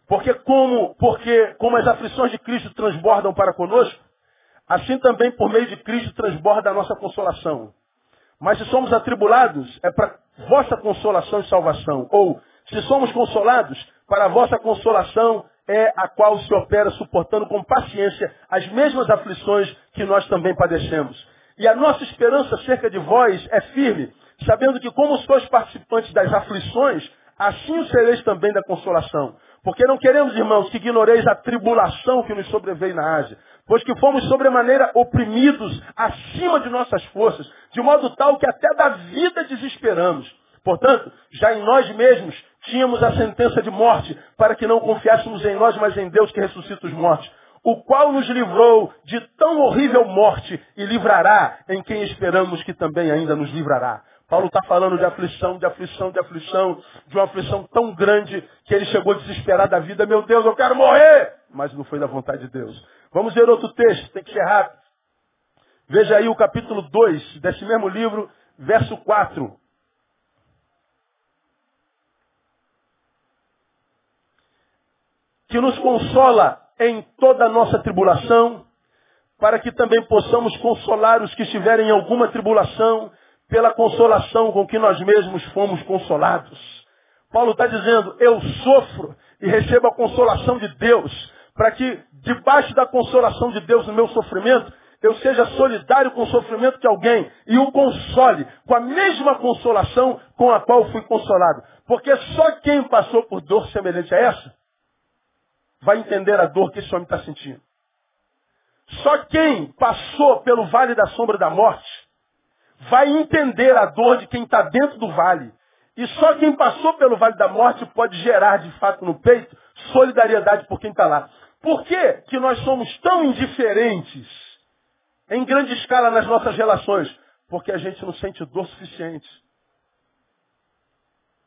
Porque como, porque como as aflições de Cristo transbordam para conosco, assim também por meio de Cristo transborda a nossa consolação. Mas se somos atribulados, é para vossa consolação e salvação. Ou, se somos consolados, para vossa consolação é a qual se opera suportando com paciência as mesmas aflições que nós também padecemos. E a nossa esperança acerca de vós é firme, sabendo que como sois participantes das aflições, assim o sereis também da consolação. Porque não queremos, irmãos, que ignoreis a tribulação que nos sobreveio na Ásia, pois que fomos sobremaneira oprimidos acima de nossas forças, de modo tal que até da vida desesperamos. Portanto, já em nós mesmos tínhamos a sentença de morte, para que não confiássemos em nós, mas em Deus que ressuscita os mortos, o qual nos livrou de tão horrível morte e livrará em quem esperamos que também ainda nos livrará. Paulo está falando de aflição, de aflição, de aflição, de uma aflição tão grande que ele chegou a desesperar da vida. Meu Deus, eu quero morrer! Mas não foi da vontade de Deus. Vamos ver outro texto, tem que ser rápido. Veja aí o capítulo 2 desse mesmo livro, verso 4. Que nos consola em toda a nossa tribulação, para que também possamos consolar os que estiverem em alguma tribulação, pela consolação com que nós mesmos fomos consolados. Paulo está dizendo, eu sofro e recebo a consolação de Deus, para que debaixo da consolação de Deus no meu sofrimento, eu seja solidário com o sofrimento de alguém e o console com a mesma consolação com a qual fui consolado. Porque só quem passou por dor semelhante a essa vai entender a dor que esse homem está sentindo. Só quem passou pelo vale da sombra da morte vai entender a dor de quem está dentro do vale. E só quem passou pelo vale da morte pode gerar de fato no peito solidariedade por quem está lá. Por que, que nós somos tão indiferentes em grande escala nas nossas relações? Porque a gente não sente dor suficiente.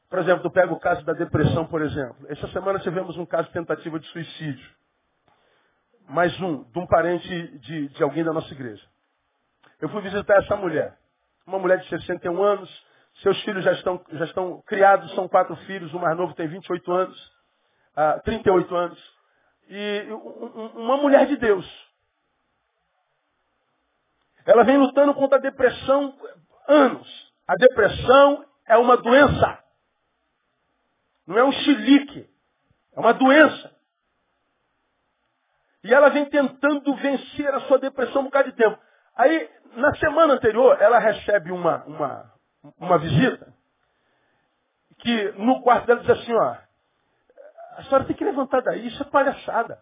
Por exemplo, tu pega o caso da depressão, por exemplo. Essa semana tivemos um caso de tentativa de suicídio. Mais um, de um parente de, de alguém da nossa igreja. Eu fui visitar essa mulher uma mulher de 61 anos, seus filhos já estão, já estão criados, são quatro filhos, o mais novo tem 28 anos, uh, 38 anos. E uma mulher de Deus. Ela vem lutando contra a depressão anos. A depressão é uma doença. Não é um chilique. É uma doença. E ela vem tentando vencer a sua depressão um bocado de tempo. Aí na semana anterior, ela recebe uma, uma, uma visita que no quarto dela diz assim, ó, a senhora tem que levantar daí, isso é palhaçada.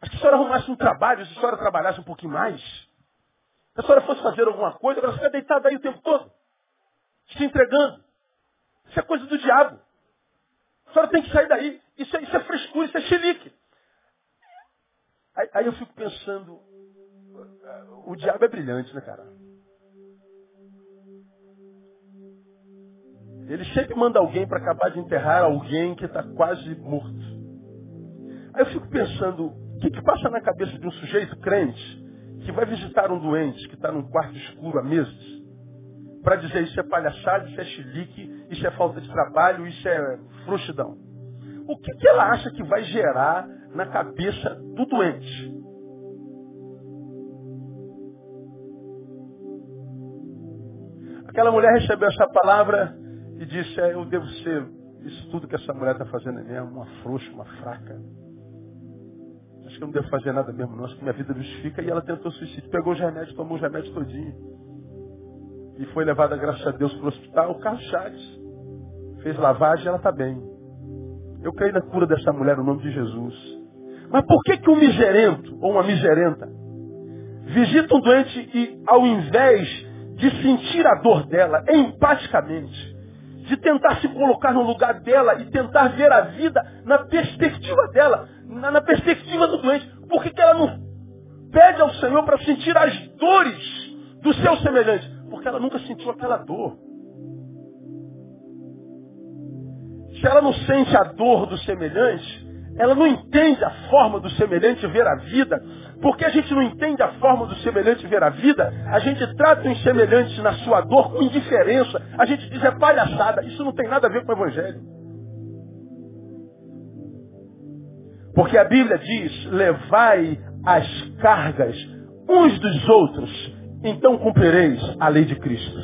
Acho que a senhora arrumasse um trabalho, se a senhora trabalhasse um pouquinho mais, se a senhora fosse fazer alguma coisa, você fica deitada aí o tempo todo, se entregando. Isso é coisa do diabo. A senhora tem que sair daí. Isso é, isso é frescura, isso é chilique. Aí, aí eu fico pensando, o diabo é brilhante, né, cara? Ele sempre manda alguém para acabar de enterrar alguém que está quase morto. Aí eu fico pensando, o que, que passa na cabeça de um sujeito crente que vai visitar um doente que está num quarto escuro há meses para dizer isso é palhaçada, isso é chilique, isso é falta de trabalho, isso é frouxidão. O que, que ela acha que vai gerar na cabeça do doente? Aquela mulher recebeu essa palavra e disse, é, eu devo ser isso tudo que essa mulher está fazendo é mesmo, uma frouxa, uma fraca. Acho que eu não devo fazer nada mesmo, não. Acho que minha vida justifica. E ela tentou suicídio. Pegou os remédios, tomou os remédios todinho. E foi levada, graças a Deus, para o hospital. Chaves fez lavagem ela está bem. Eu creio na cura dessa mulher no nome de Jesus. Mas por que, que um miserento ou uma miserenta visita um doente e, ao invés de sentir a dor dela empaticamente, de tentar se colocar no lugar dela e tentar ver a vida na perspectiva dela, na, na perspectiva do doente. Por que, que ela não pede ao Senhor para sentir as dores do seu semelhante? Porque ela nunca sentiu aquela dor. Se ela não sente a dor do semelhante, ela não entende a forma do semelhante ver a vida. Porque a gente não entende a forma do semelhante ver a vida, a gente trata os semelhantes na sua dor com indiferença. A gente diz é palhaçada. Isso não tem nada a ver com o Evangelho. Porque a Bíblia diz, levai as cargas uns dos outros, então cumprireis a lei de Cristo.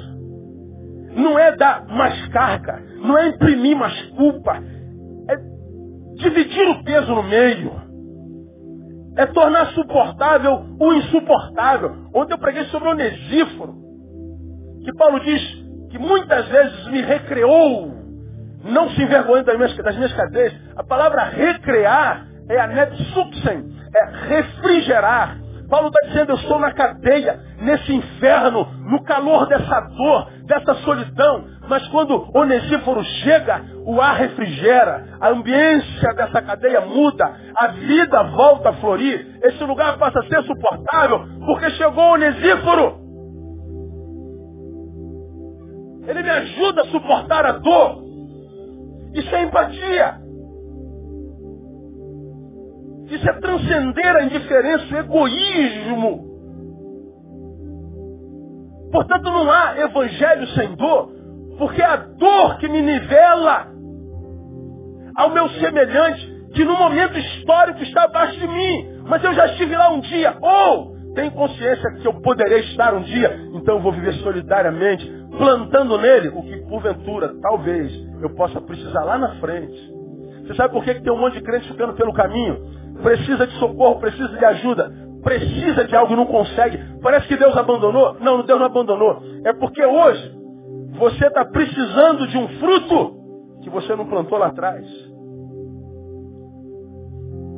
Não é dar mais carga, não é imprimir mais culpa, é dividir o peso no meio. É tornar suportável o insuportável. Ontem eu preguei sobre o Onesíforo, que Paulo diz que muitas vezes me recreou, não se envergonhando das minhas, das minhas cadeias. A palavra recrear é a netsuxen, é refrigerar. Paulo está dizendo, eu estou na cadeia, nesse inferno, no calor dessa dor, dessa solidão. Mas quando Onesíforo chega, o ar refrigera, a ambiência dessa cadeia muda, a vida volta a florir, esse lugar passa a ser suportável, porque chegou Onesíforo. Ele me ajuda a suportar a dor. Isso é empatia. Isso é transcender a indiferença, o egoísmo. Portanto, não há evangelho sem dor, porque é a dor que me nivela ao meu semelhante, que no momento histórico está abaixo de mim, mas eu já estive lá um dia, ou tenho consciência que eu poderei estar um dia, então eu vou viver solidariamente, plantando nele o que porventura, talvez, eu possa precisar lá na frente. Você sabe por que, que tem um monte de crente ficando pelo caminho? precisa de socorro, precisa de ajuda, precisa de algo e não consegue. Parece que Deus abandonou. Não, Deus não abandonou. É porque hoje você está precisando de um fruto que você não plantou lá atrás.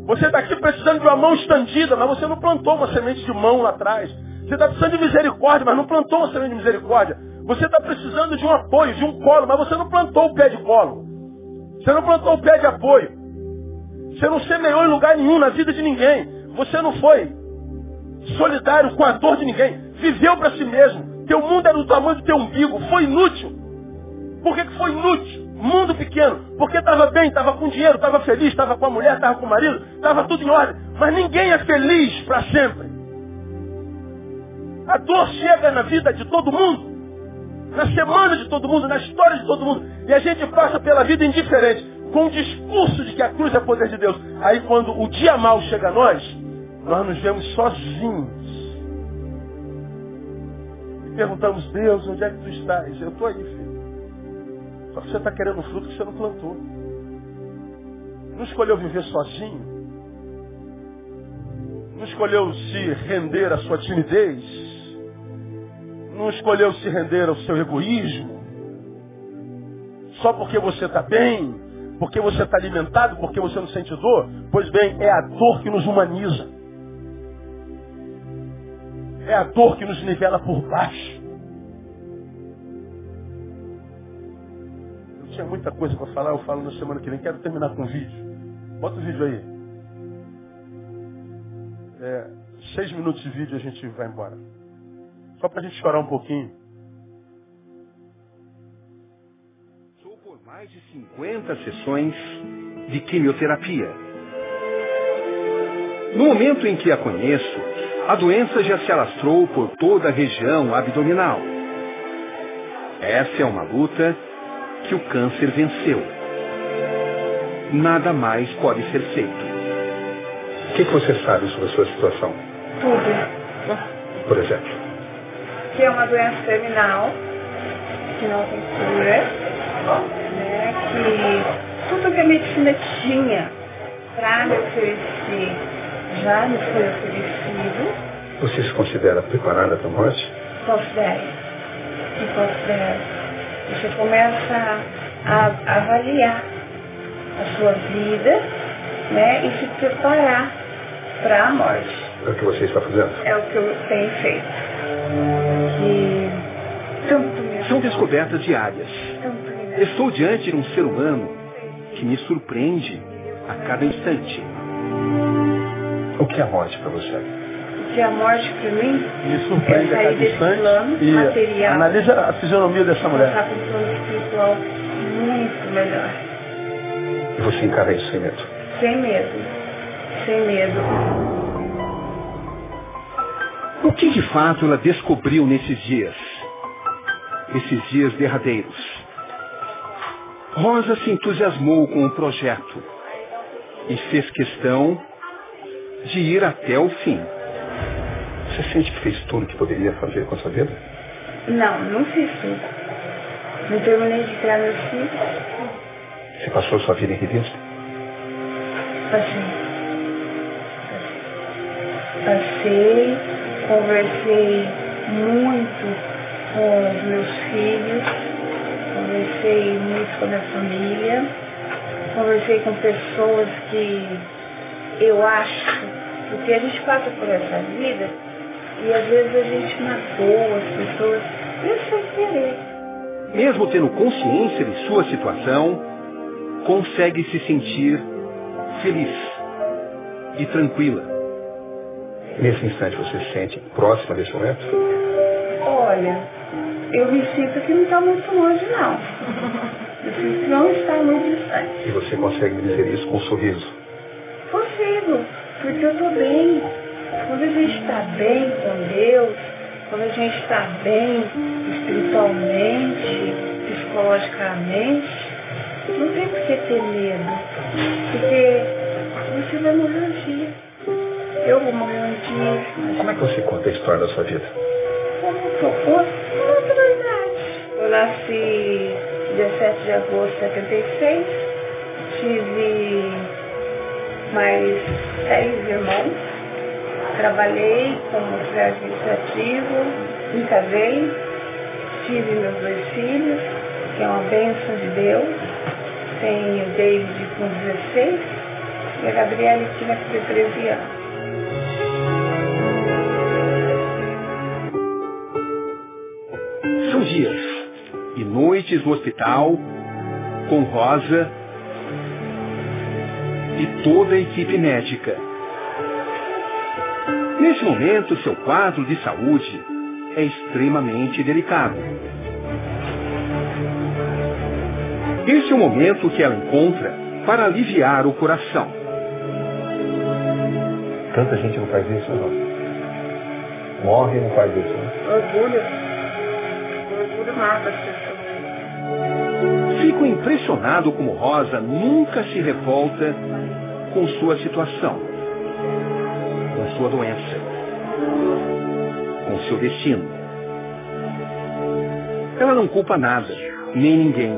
Você está aqui precisando de uma mão estendida, mas você não plantou uma semente de mão lá atrás. Você está precisando de misericórdia, mas não plantou uma semente de misericórdia. Você está precisando de um apoio, de um colo, mas você não plantou o pé de colo. Você não plantou o pé de apoio. Você não semeou em lugar nenhum na vida de ninguém. Você não foi solidário com a dor de ninguém. Viveu para si mesmo. Teu mundo era do tamanho do teu umbigo. Foi inútil. Por que, que foi inútil? Mundo pequeno. Porque estava bem, estava com dinheiro, estava feliz, estava com a mulher, estava com o marido, estava tudo em ordem. Mas ninguém é feliz para sempre. A dor chega na vida de todo mundo. Na semana de todo mundo, na história de todo mundo. E a gente passa pela vida indiferente com o discurso de que a cruz é poder de Deus. Aí quando o dia mal chega a nós, nós nos vemos sozinhos. E perguntamos, Deus, onde é que tu estás? Eu estou aí, filho. Só que você está querendo fruto que você não plantou. Não escolheu viver sozinho. Não escolheu se render à sua timidez. Não escolheu se render ao seu egoísmo. Só porque você está bem, porque você está alimentado, porque você não sente dor? Pois bem, é a dor que nos humaniza. É a dor que nos nivela por baixo. Eu tinha muita coisa para falar, eu falo na semana que vem. Quero terminar com um vídeo. Bota o vídeo aí. É, seis minutos de vídeo a gente vai embora. Só para a gente chorar um pouquinho. mais de 50 sessões de quimioterapia. No momento em que a conheço, a doença já se alastrou por toda a região abdominal. Essa é uma luta que o câncer venceu. Nada mais pode ser feito. O que, que você sabe sobre a sua situação? Tudo. Por exemplo? Que é uma doença terminal, que não tem cura né, que tudo que a medicina tinha para me oferecer já me foi oferecido. Você se considera preparada para a morte? Considero. Me considero. Você começa a, a avaliar a sua vida né, e se preparar para a morte. É o que você está fazendo? É o que eu tenho feito. Que São descobertas diárias. Estou diante de um ser humano que me surpreende a cada instante. O que é a morte para você? que a morte para mim Me surpreende é a cada desse instante. plano E material analisa a fisionomia dessa mulher. para um plano espiritual muito melhor. E você encara isso sem medo? Sem medo. Sem medo. O que de fato ela descobriu nesses dias? Esses dias derradeiros. Rosa se entusiasmou com o projeto e fez questão de ir até o fim. Você sente que fez tudo o que poderia fazer com a sua vida? Não, não fiz tudo. Não terminei de criar meus filhos. Você passou sua vida em revista? Passei. Passei, conversei muito com os meus filhos, conversei muito com a minha família, conversei com pessoas que eu acho, porque a gente passa por essa vida e às vezes a gente magoa as pessoas, isso sem querer. Mesmo tendo consciência de sua situação, consegue se sentir feliz e tranquila. Nesse instante você se sente próxima desse momento? Olha, eu me sinto que não está muito longe não. Eu sinto que não está muito distante. E você consegue me dizer isso com um sorriso? Consigo, porque eu estou bem. Quando a gente está bem com Deus, quando a gente está bem espiritualmente, psicologicamente, não tem por que ter medo. Porque você vai morrer um dia. Eu vou morrer dia. Como é que você conta a história da sua vida? Eu nasci 17 de agosto de 76. Tive mais seis irmãos. Trabalhei como administrativo, me casei, tive meus dois filhos, que é uma bênção de Deus. Tenho o David com 16 e a Gabriela que tinha 13 anos. Noites no hospital com Rosa e toda a equipe médica. Nesse momento, seu quadro de saúde é extremamente delicado. Esse é o momento que ela encontra para aliviar o coração. Tanta gente não faz isso, não. Morre e não faz isso, né? Orgulho. Orgulho mata. Fico impressionado como Rosa nunca se revolta com sua situação, com sua doença, com seu destino. Ela não culpa nada, nem ninguém.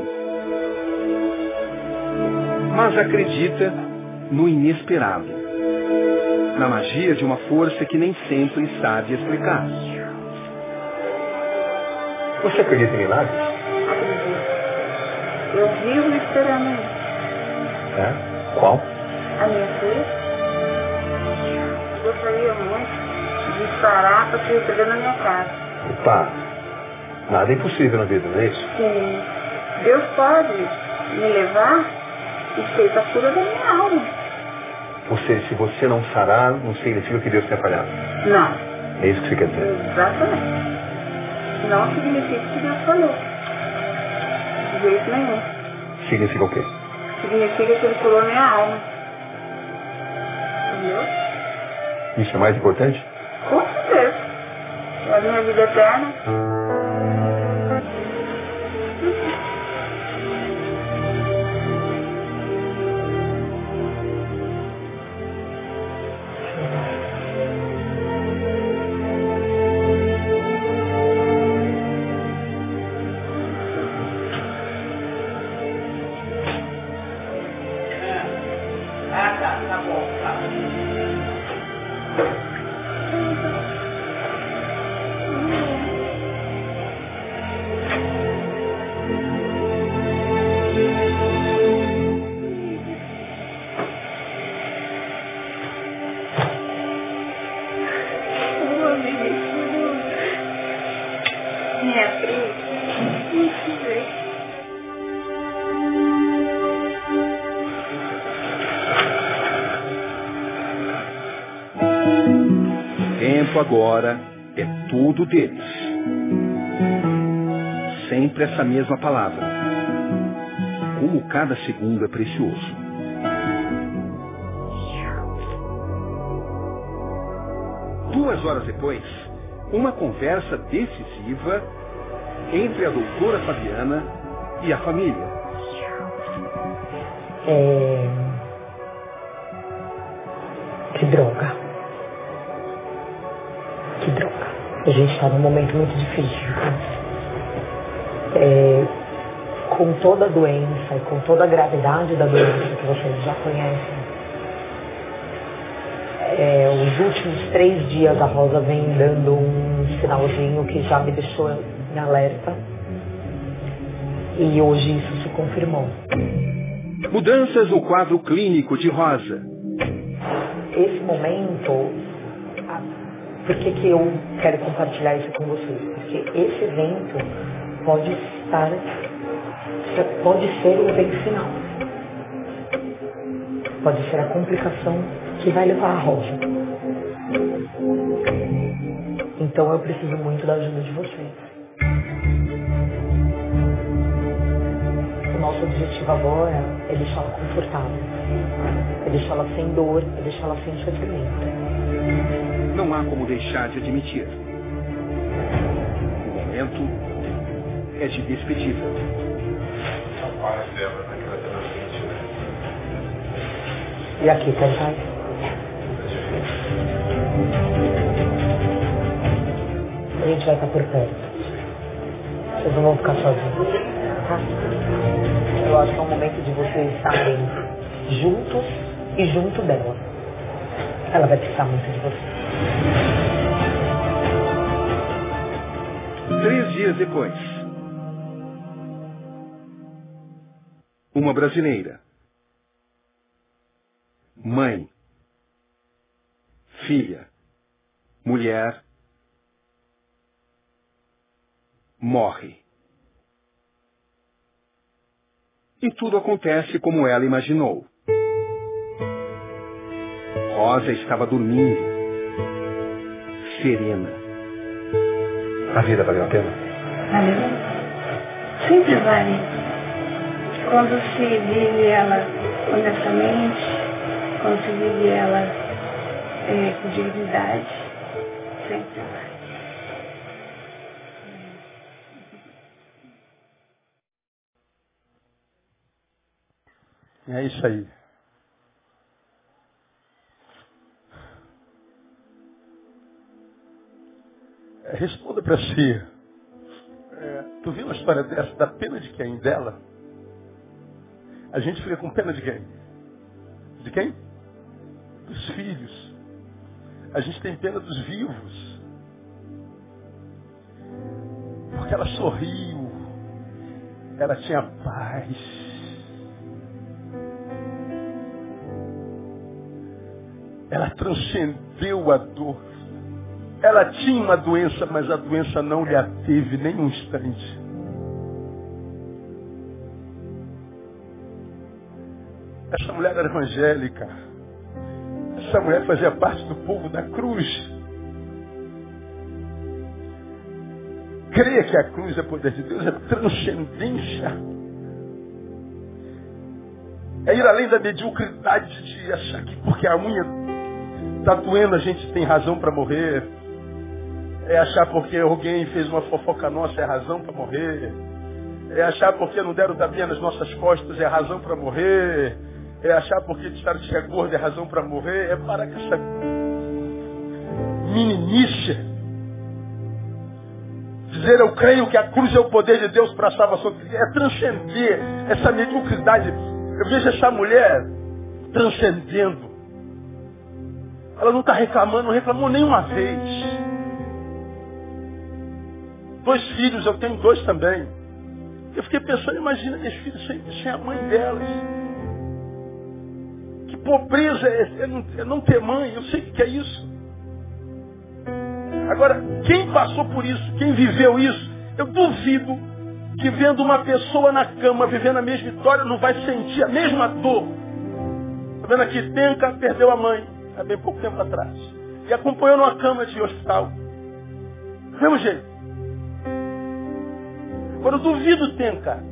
Mas acredita no inesperado, na magia de uma força que nem sempre sabe explicar. Você acredita em milagres? Eu vivo esperando. É? Qual? a minha filha. Gostaria muito de parar para te receber na minha casa. Opa, nada é impossível na vida, não é isso? Sim. Deus pode me levar e fez a cura da minha alma. Ou seja, se você não sarar, não significa que Deus tenha falhado. Não. É isso que você quer dizer? Exatamente. Não significa que Deus falou. Jeito nenhum. Significa o quê? Significa que ele curou minha alma. Entendeu? Isso é mais importante? Com certeza. É a minha vida eterna. Agora é tudo deles. Sempre essa mesma palavra. Como cada segundo é precioso. Duas horas depois, uma conversa decisiva entre a doutora Fabiana e a família. É... Que droga. A gente está num momento muito difícil. É, com toda a doença e com toda a gravidade da doença que vocês já conhecem, é, os últimos três dias a Rosa vem dando um sinalzinho que já me deixou em alerta. E hoje isso se confirmou. Mudanças no quadro clínico de Rosa. Esse momento, por que, que eu quero compartilhar isso com vocês? Porque esse evento pode estar, pode ser o evento final. Pode ser a complicação que vai levar a Rosa. Então eu preciso muito da ajuda de vocês. O nosso objetivo agora é deixá-la confortável. É deixá-la sem dor, é deixá-la sem sofrimento. Não há como deixar de admitir. O momento é de despedida. Transmite, né? E aqui, Cantai? A gente vai estar por perto. Vocês não vão ficar sozinhos. Tá? Eu acho que é o momento de vocês estarem juntos e junto dela. Ela vai precisar muito de vocês. Três dias depois. Uma brasileira. Mãe. Filha. Mulher. Morre. E tudo acontece como ela imaginou. Rosa estava dormindo. Serena. A vida valeu a pena? Valeu? Sempre vale. Quando se vive ela honestamente, quando se vive ela é, com dignidade, sempre vale. É isso aí. Responda para si. É, tu viu uma história dessa, da pena de quem? Dela? A gente fica com pena de quem? De quem? Dos filhos. A gente tem pena dos vivos. Porque ela sorriu. Ela tinha paz. Ela transcendeu a dor. Ela tinha uma doença, mas a doença não lhe ateve nem um instante. Essa mulher era evangélica. Essa mulher fazia parte do povo da cruz. Creia que a cruz é poder de Deus, é transcendência. É ir além da mediocridade de achar que porque a unha está doendo a gente tem razão para morrer. É achar porque alguém fez uma fofoca nossa é razão para morrer. É achar porque não deram tapinha nas nossas costas é razão para morrer. É achar porque disseram que é gordo é razão para morrer. É parar com essa meninice. Dizer eu creio que a cruz é o poder de Deus para a salvação. É transcender essa mediocridade. Eu vejo essa mulher transcendendo. Ela não está reclamando, não reclamou nenhuma vez. Dois filhos, eu tenho dois também. Eu fiquei pensando, imagina meus filhos sem, sem a mãe delas. Que pobreza é, é, não, é não ter mãe, eu sei o que é isso. Agora, quem passou por isso, quem viveu isso, eu duvido que vendo uma pessoa na cama, vivendo a mesma história, não vai sentir a mesma dor. Está vendo aqui, Tenka perdeu a mãe, há bem pouco tempo atrás. E acompanhou numa cama de hospital. Do mesmo jeito. Agora eu duvido, Tenka,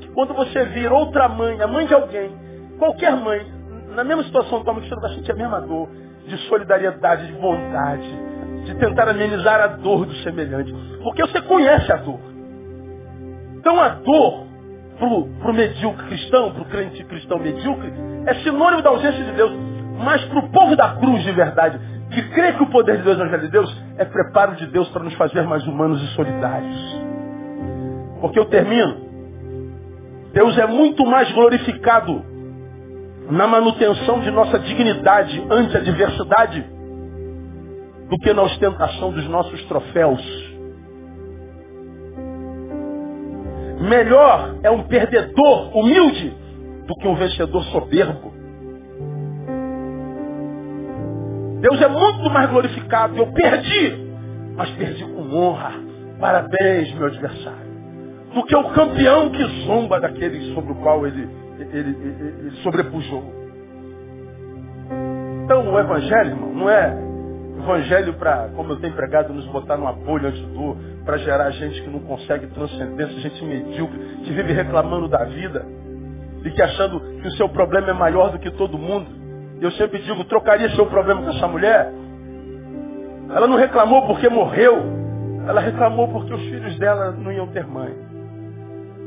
que quando você vir outra mãe, a mãe de alguém, qualquer mãe, na mesma situação que você vai sentir a mesma dor de solidariedade, de bondade, de tentar amenizar a dor do semelhante. Porque você conhece a dor. Então a dor para o medíocre cristão, para o crente cristão medíocre, é sinônimo da ausência de Deus. Mas para o povo da cruz de verdade, que crê que o poder de Deus é o de Deus, é preparo de Deus para nos fazer mais humanos e solidários. Porque eu termino. Deus é muito mais glorificado na manutenção de nossa dignidade ante a adversidade do que na ostentação dos nossos troféus. Melhor é um perdedor humilde do que um vencedor soberbo. Deus é muito mais glorificado. Eu perdi, mas perdi com honra. Parabéns, meu adversário. Do que o campeão que zomba daquele sobre o qual ele, ele, ele, ele sobrepujou. Então o evangelho, irmão, não é evangelho para, como eu tenho pregado, nos botar numa bolha antes do para gerar gente que não consegue transcendência, gente medíocre, que vive reclamando da vida e que achando que o seu problema é maior do que todo mundo. Eu sempre digo, trocaria seu problema com essa mulher? Ela não reclamou porque morreu, ela reclamou porque os filhos dela não iam ter mãe.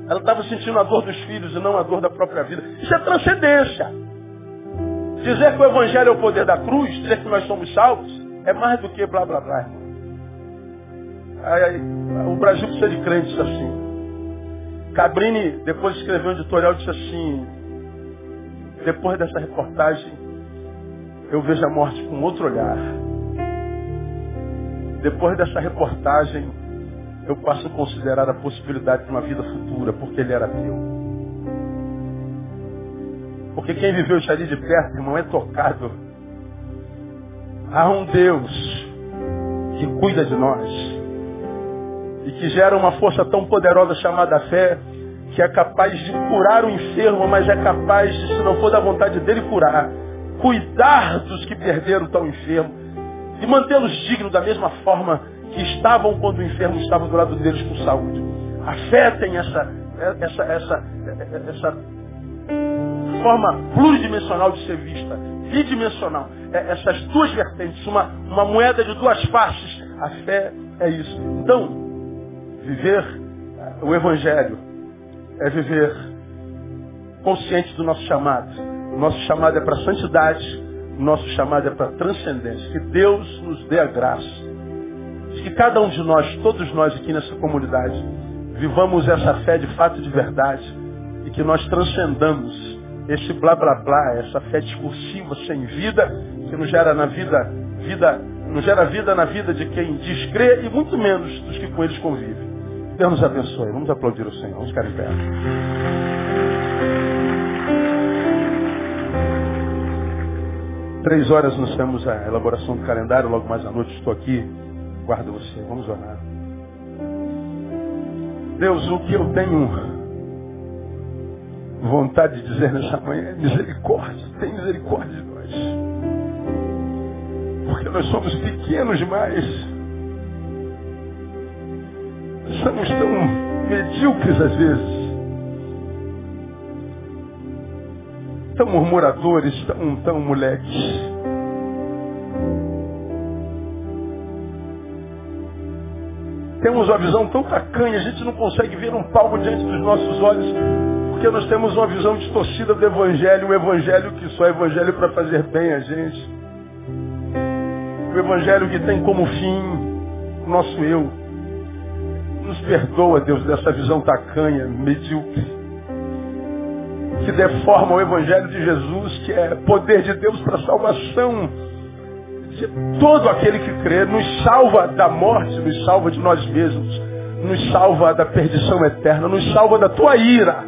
Ela estava sentindo a dor dos filhos e não a dor da própria vida. Isso é transcendência. Dizer que o Evangelho é o poder da cruz, dizer que nós somos salvos, é mais do que blá blá blá. Aí, aí, o Brasil precisa de crentes assim. Cabrini, depois escreveu um editorial, disse assim, depois dessa reportagem, eu vejo a morte com outro olhar. Depois dessa reportagem, eu passo a considerar a possibilidade de uma vida futura, porque ele era ateu. Porque quem viveu isso ali de perto, irmão, é tocado. Há um Deus que cuida de nós. E que gera uma força tão poderosa chamada fé, que é capaz de curar o enfermo, mas é capaz se não for da vontade dele, curar. Cuidar dos que perderam tão enfermo. E mantê-los dignos da mesma forma que estavam quando o enfermo estava do lado deles com saúde. A fé tem essa, essa, essa, essa forma pluridimensional de ser vista, bidimensional. É, essas duas vertentes, uma, uma moeda de duas faces. A fé é isso. Então, viver é, o Evangelho é viver consciente do nosso chamado. O nosso chamado é para santidade, o nosso chamado é para transcendência. Que Deus nos dê a graça. Que cada um de nós, todos nós aqui nessa comunidade, vivamos essa fé de fato de verdade e que nós transcendamos esse blá blá blá, essa fé discursiva sem vida, que não gera na vida, vida, não gera vida na vida de quem crer e muito menos dos que com eles convivem. Deus nos abençoe. Vamos aplaudir o Senhor. Vamos ficar em pé. Três horas nós temos a elaboração do calendário, logo mais à noite estou aqui. Guarda você. Vamos orar. Deus, o que eu tenho vontade de dizer nessa manhã, misericórdia, tem misericórdia de nós. Porque nós somos pequenos demais. Somos tão medíocres às vezes. Tão murmuradores, tão, tão moleques. Temos uma visão tão tacanha, a gente não consegue ver um palmo diante dos nossos olhos porque nós temos uma visão distorcida do Evangelho, um Evangelho que só é Evangelho para fazer bem a gente. O Evangelho que tem como fim o nosso eu. Nos perdoa, Deus, dessa visão tacanha, medíocre, que deforma o Evangelho de Jesus, que é poder de Deus para salvação todo aquele que crê, nos salva da morte, nos salva de nós mesmos, nos salva da perdição eterna, nos salva da tua ira.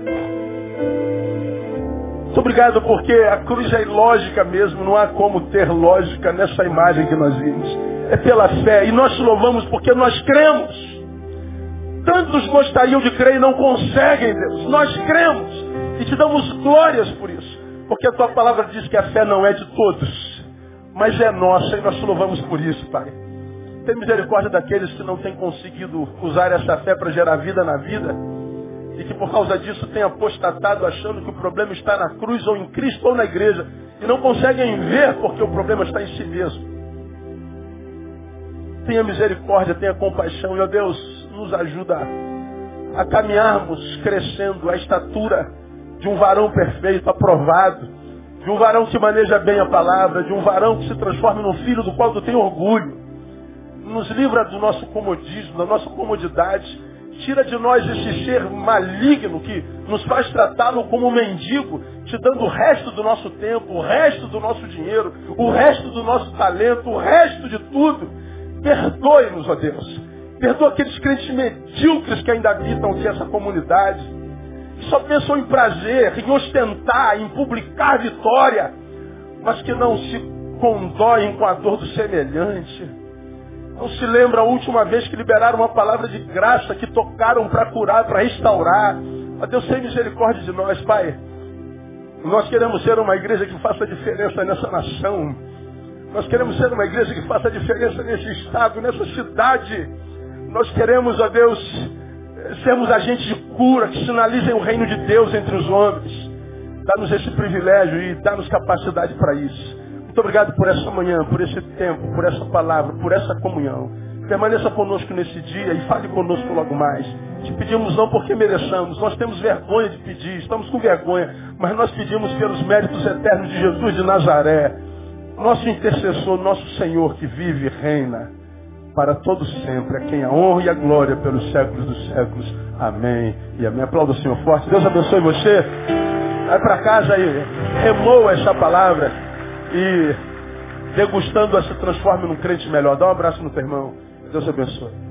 Muito obrigado porque a cruz é ilógica mesmo, não há como ter lógica nessa imagem que nós vimos. É pela fé. E nós te louvamos porque nós cremos. Tantos gostariam de crer e não conseguem, Deus. Nós cremos e te damos glórias por isso. Porque a tua palavra diz que a fé não é de todos, mas é nossa e nós te louvamos por isso, Pai. Tem misericórdia daqueles que não têm conseguido usar essa fé para gerar vida na vida e que por causa disso tem apostatado achando que o problema está na cruz ou em Cristo ou na igreja e não conseguem ver porque o problema está em si mesmo. Tenha misericórdia, tenha compaixão e, ó Deus, nos ajuda a caminharmos crescendo a estatura de um varão perfeito, aprovado, de um varão que maneja bem a palavra, de um varão que se transforma num filho do qual tu tem orgulho. Nos livra do nosso comodismo, da nossa comodidade. Tira de nós esse ser maligno que nos faz tratá-lo como um mendigo, te dando o resto do nosso tempo, o resto do nosso dinheiro, o resto do nosso talento, o resto de tudo. Perdoe-nos, ó Deus. Perdoa aqueles crentes medíocres que ainda habitam aqui essa comunidade. Só pensam em prazer, em ostentar, em publicar vitória, mas que não se condoem com a dor do semelhante. Não se lembra a última vez que liberaram uma palavra de graça, que tocaram para curar, para restaurar. Ó Deus, tem misericórdia de nós, Pai. Nós queremos ser uma igreja que faça diferença nessa nação. Nós queremos ser uma igreja que faça diferença nesse estado, nessa cidade. Nós queremos, ó Deus, sermos agentes de cura que sinalizem o reino de Deus entre os homens. Dá-nos esse privilégio e dá-nos capacidade para isso. Muito obrigado por essa manhã, por esse tempo, por essa palavra, por essa comunhão. Permaneça conosco nesse dia e fale conosco logo mais. Te pedimos não porque mereçamos, nós temos vergonha de pedir, estamos com vergonha, mas nós pedimos pelos méritos eternos de Jesus de Nazaré, nosso intercessor, nosso Senhor que vive e reina para todo sempre, a quem a honra e a glória pelos séculos dos séculos. Amém. E amém. Aplauda o Senhor forte. Deus abençoe você. Vai para casa e remoa essa palavra e degustando-a se transforme num crente melhor. Dá um abraço no teu irmão. Deus abençoe.